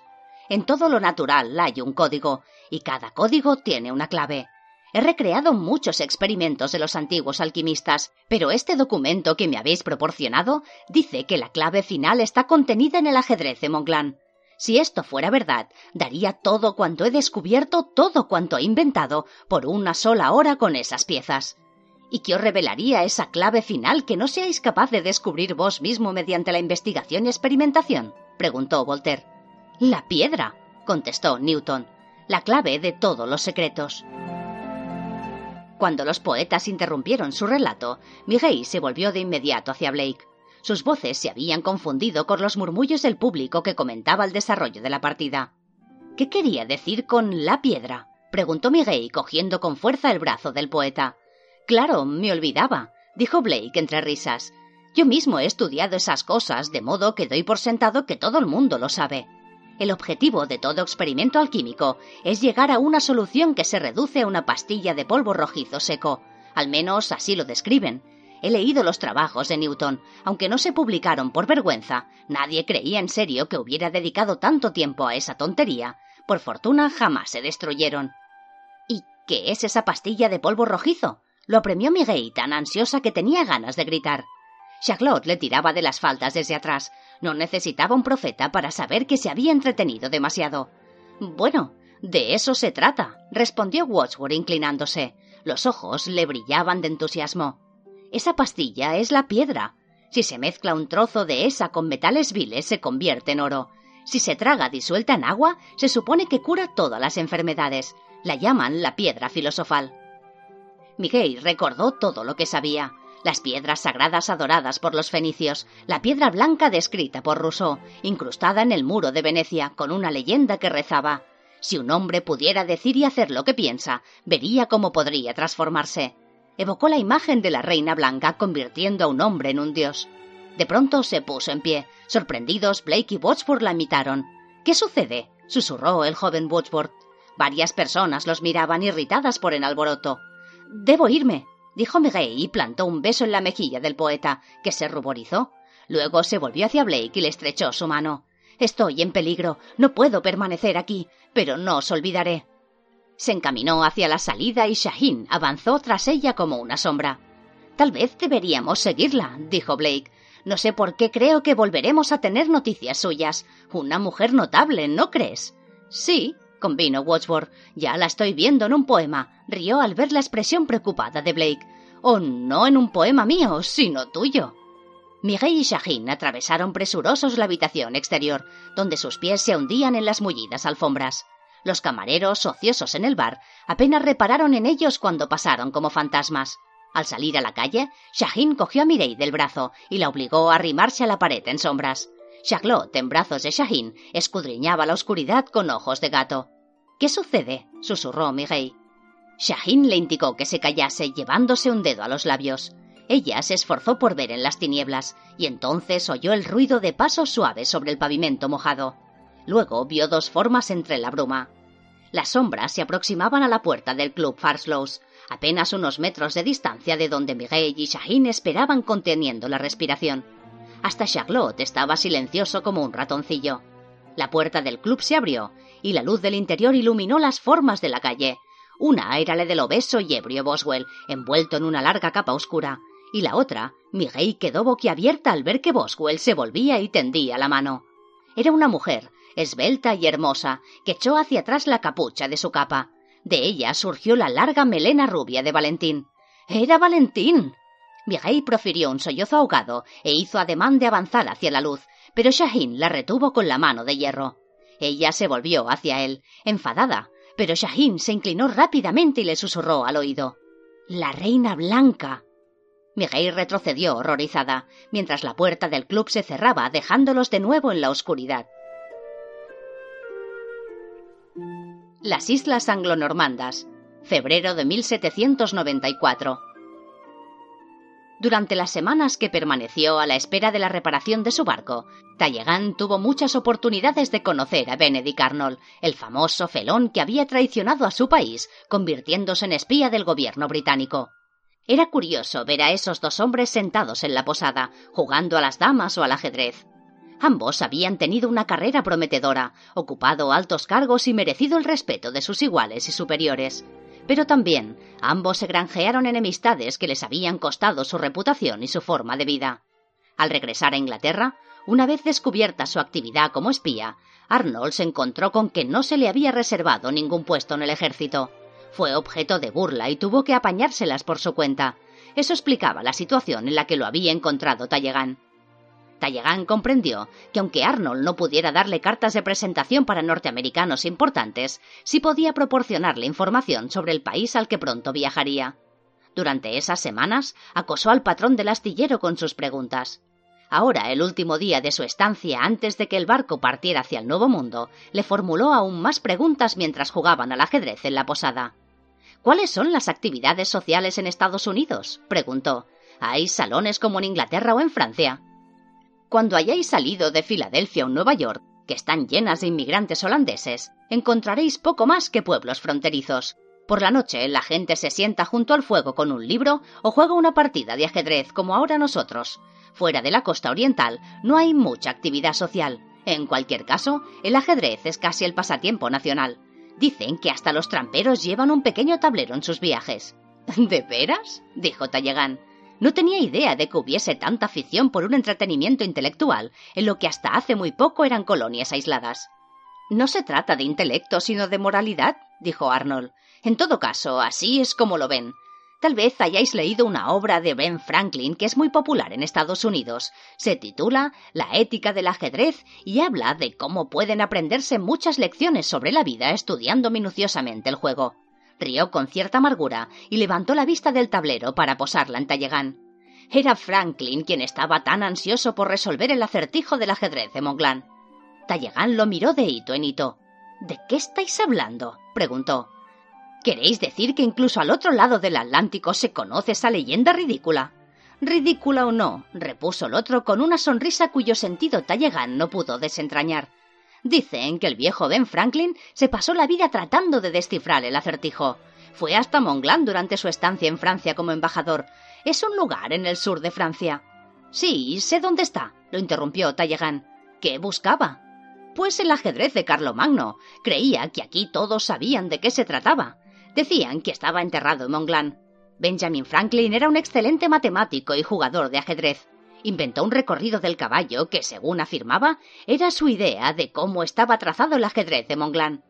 En todo lo natural hay un código, y cada código tiene una clave. He recreado muchos experimentos de los antiguos alquimistas, pero este documento que me habéis proporcionado dice que la clave final está contenida en el ajedrez de Monglan. Si esto fuera verdad, daría todo cuanto he descubierto, todo cuanto he inventado, por una sola hora con esas piezas. ¿Y qué os revelaría esa clave final que no seáis capaz de descubrir vos mismo mediante la investigación y experimentación? preguntó Voltaire. La piedra, contestó Newton, la clave de todos los secretos. Cuando los poetas interrumpieron su relato, Miguel se volvió de inmediato hacia Blake. Sus voces se habían confundido con los murmullos del público que comentaba el desarrollo de la partida. ¿Qué quería decir con la piedra? preguntó Miguel cogiendo con fuerza el brazo del poeta. Claro, me olvidaba, dijo Blake entre risas. Yo mismo he estudiado esas cosas, de modo que doy por sentado que todo el mundo lo sabe. El objetivo de todo experimento alquímico es llegar a una solución que se reduce a una pastilla de polvo rojizo seco. Al menos así lo describen, He leído los trabajos de Newton. Aunque no se publicaron por vergüenza, nadie creía en serio que hubiera dedicado tanto tiempo a esa tontería. Por fortuna jamás se destruyeron. ¿Y qué es esa pastilla de polvo rojizo? Lo apremió Miguel tan ansiosa que tenía ganas de gritar. Charlotte le tiraba de las faldas desde atrás. No necesitaba un profeta para saber que se había entretenido demasiado. Bueno, de eso se trata, respondió Wadsworth inclinándose. Los ojos le brillaban de entusiasmo. Esa pastilla es la piedra. Si se mezcla un trozo de esa con metales viles, se convierte en oro. Si se traga disuelta en agua, se supone que cura todas las enfermedades. La llaman la piedra filosofal. Miguel recordó todo lo que sabía. Las piedras sagradas adoradas por los fenicios, la piedra blanca descrita por Rousseau, incrustada en el muro de Venecia, con una leyenda que rezaba Si un hombre pudiera decir y hacer lo que piensa, vería cómo podría transformarse evocó la imagen de la reina blanca convirtiendo a un hombre en un dios. De pronto se puso en pie. Sorprendidos, Blake y Wadsworth la imitaron. ¿Qué sucede? susurró el joven Wadsworth. Varias personas los miraban irritadas por el alboroto. Debo irme, dijo Miguel y plantó un beso en la mejilla del poeta, que se ruborizó. Luego se volvió hacia Blake y le estrechó su mano. Estoy en peligro. No puedo permanecer aquí, pero no os olvidaré. Se encaminó hacia la salida y Shahin avanzó tras ella como una sombra. Tal vez deberíamos seguirla, dijo Blake. No sé por qué creo que volveremos a tener noticias suyas. Una mujer notable, ¿no crees? Sí, convino Wadsworth. Ya la estoy viendo en un poema. Rió al ver la expresión preocupada de Blake. O no en un poema mío, sino tuyo. Miguel y Shahin atravesaron presurosos la habitación exterior, donde sus pies se hundían en las mullidas alfombras. Los camareros, ociosos en el bar, apenas repararon en ellos cuando pasaron como fantasmas. Al salir a la calle, Shahin cogió a Mireille del brazo y la obligó a arrimarse a la pared en sombras. Charlotte, en brazos de Shahin, escudriñaba la oscuridad con ojos de gato. ¿Qué sucede? susurró Mireille. Shahin le indicó que se callase, llevándose un dedo a los labios. Ella se esforzó por ver en las tinieblas, y entonces oyó el ruido de pasos suaves sobre el pavimento mojado. Luego vio dos formas entre la bruma. Las sombras se aproximaban a la puerta del club Farslows, apenas unos metros de distancia de donde Miguel y Shahin esperaban conteniendo la respiración. Hasta Charlotte estaba silencioso como un ratoncillo. La puerta del club se abrió y la luz del interior iluminó las formas de la calle. Una era la del obeso y ebrio Boswell, envuelto en una larga capa oscura, y la otra, Miguel quedó boquiabierta al ver que Boswell se volvía y tendía la mano. Era una mujer, esbelta y hermosa, que echó hacia atrás la capucha de su capa. De ella surgió la larga melena rubia de Valentín. ¡Era Valentín! Miguel profirió un sollozo ahogado e hizo ademán de avanzar hacia la luz, pero Shahin la retuvo con la mano de hierro. Ella se volvió hacia él, enfadada, pero Shahin se inclinó rápidamente y le susurró al oído. La reina blanca. Miguel retrocedió horrorizada, mientras la puerta del club se cerraba, dejándolos de nuevo en la oscuridad. Las Islas Anglonormandas, febrero de 1794. Durante las semanas que permaneció a la espera de la reparación de su barco, Talleyrand tuvo muchas oportunidades de conocer a Benedict Arnold, el famoso felón que había traicionado a su país, convirtiéndose en espía del gobierno británico. Era curioso ver a esos dos hombres sentados en la posada, jugando a las damas o al ajedrez. Ambos habían tenido una carrera prometedora, ocupado altos cargos y merecido el respeto de sus iguales y superiores. Pero también ambos se granjearon enemistades que les habían costado su reputación y su forma de vida. Al regresar a Inglaterra, una vez descubierta su actividad como espía, Arnold se encontró con que no se le había reservado ningún puesto en el ejército. Fue objeto de burla y tuvo que apañárselas por su cuenta. Eso explicaba la situación en la que lo había encontrado Talleyrand. Talleyrand comprendió que aunque Arnold no pudiera darle cartas de presentación para norteamericanos importantes, sí podía proporcionarle información sobre el país al que pronto viajaría. Durante esas semanas acosó al patrón del astillero con sus preguntas. Ahora, el último día de su estancia antes de que el barco partiera hacia el Nuevo Mundo, le formuló aún más preguntas mientras jugaban al ajedrez en la posada. ¿Cuáles son las actividades sociales en Estados Unidos? preguntó. ¿Hay salones como en Inglaterra o en Francia? Cuando hayáis salido de Filadelfia o Nueva York, que están llenas de inmigrantes holandeses, encontraréis poco más que pueblos fronterizos. Por la noche la gente se sienta junto al fuego con un libro o juega una partida de ajedrez como ahora nosotros. Fuera de la costa oriental no hay mucha actividad social. En cualquier caso, el ajedrez es casi el pasatiempo nacional. Dicen que hasta los tramperos llevan un pequeño tablero en sus viajes. ¿De veras? dijo Tallegán. No tenía idea de que hubiese tanta afición por un entretenimiento intelectual en lo que hasta hace muy poco eran colonias aisladas. No se trata de intelecto, sino de moralidad, dijo Arnold. En todo caso, así es como lo ven. Tal vez hayáis leído una obra de Ben Franklin que es muy popular en Estados Unidos. Se titula La ética del ajedrez y habla de cómo pueden aprenderse muchas lecciones sobre la vida estudiando minuciosamente el juego. Rió con cierta amargura y levantó la vista del tablero para posarla en Tallegán. Era Franklin quien estaba tan ansioso por resolver el acertijo del ajedrez de Monglán. Tallegán lo miró de hito en hito. ¿De qué estáis hablando? preguntó. ¿Queréis decir que incluso al otro lado del Atlántico se conoce esa leyenda ridícula? Ridícula o no, repuso el otro con una sonrisa cuyo sentido Tallegán no pudo desentrañar. Dicen que el viejo Ben Franklin se pasó la vida tratando de descifrar el acertijo. Fue hasta Monglán durante su estancia en Francia como embajador. Es un lugar en el sur de Francia. Sí, sé dónde está, lo interrumpió Talleyrand. ¿Qué buscaba? Pues el ajedrez de Carlomagno. Creía que aquí todos sabían de qué se trataba. Decían que estaba enterrado en Monglán. Benjamin Franklin era un excelente matemático y jugador de ajedrez inventó un recorrido del caballo que, según afirmaba, era su idea de cómo estaba trazado el ajedrez de Monglán.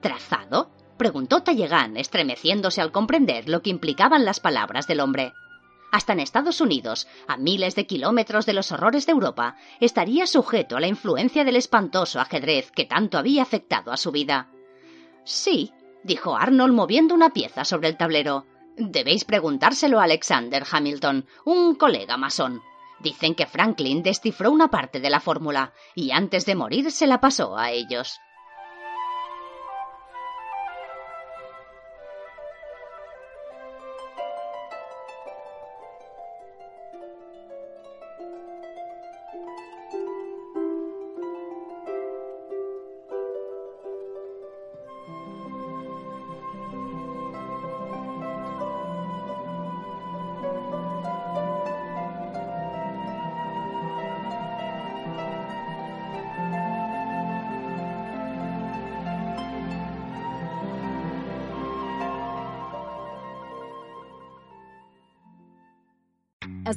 ¿Trazado? preguntó Tallegán, estremeciéndose al comprender lo que implicaban las palabras del hombre. Hasta en Estados Unidos, a miles de kilómetros de los horrores de Europa, estaría sujeto a la influencia del espantoso ajedrez que tanto había afectado a su vida. Sí, dijo Arnold moviendo una pieza sobre el tablero. Debéis preguntárselo a Alexander Hamilton, un colega masón. Dicen que Franklin descifró una parte de la fórmula y antes de morir se la pasó a ellos.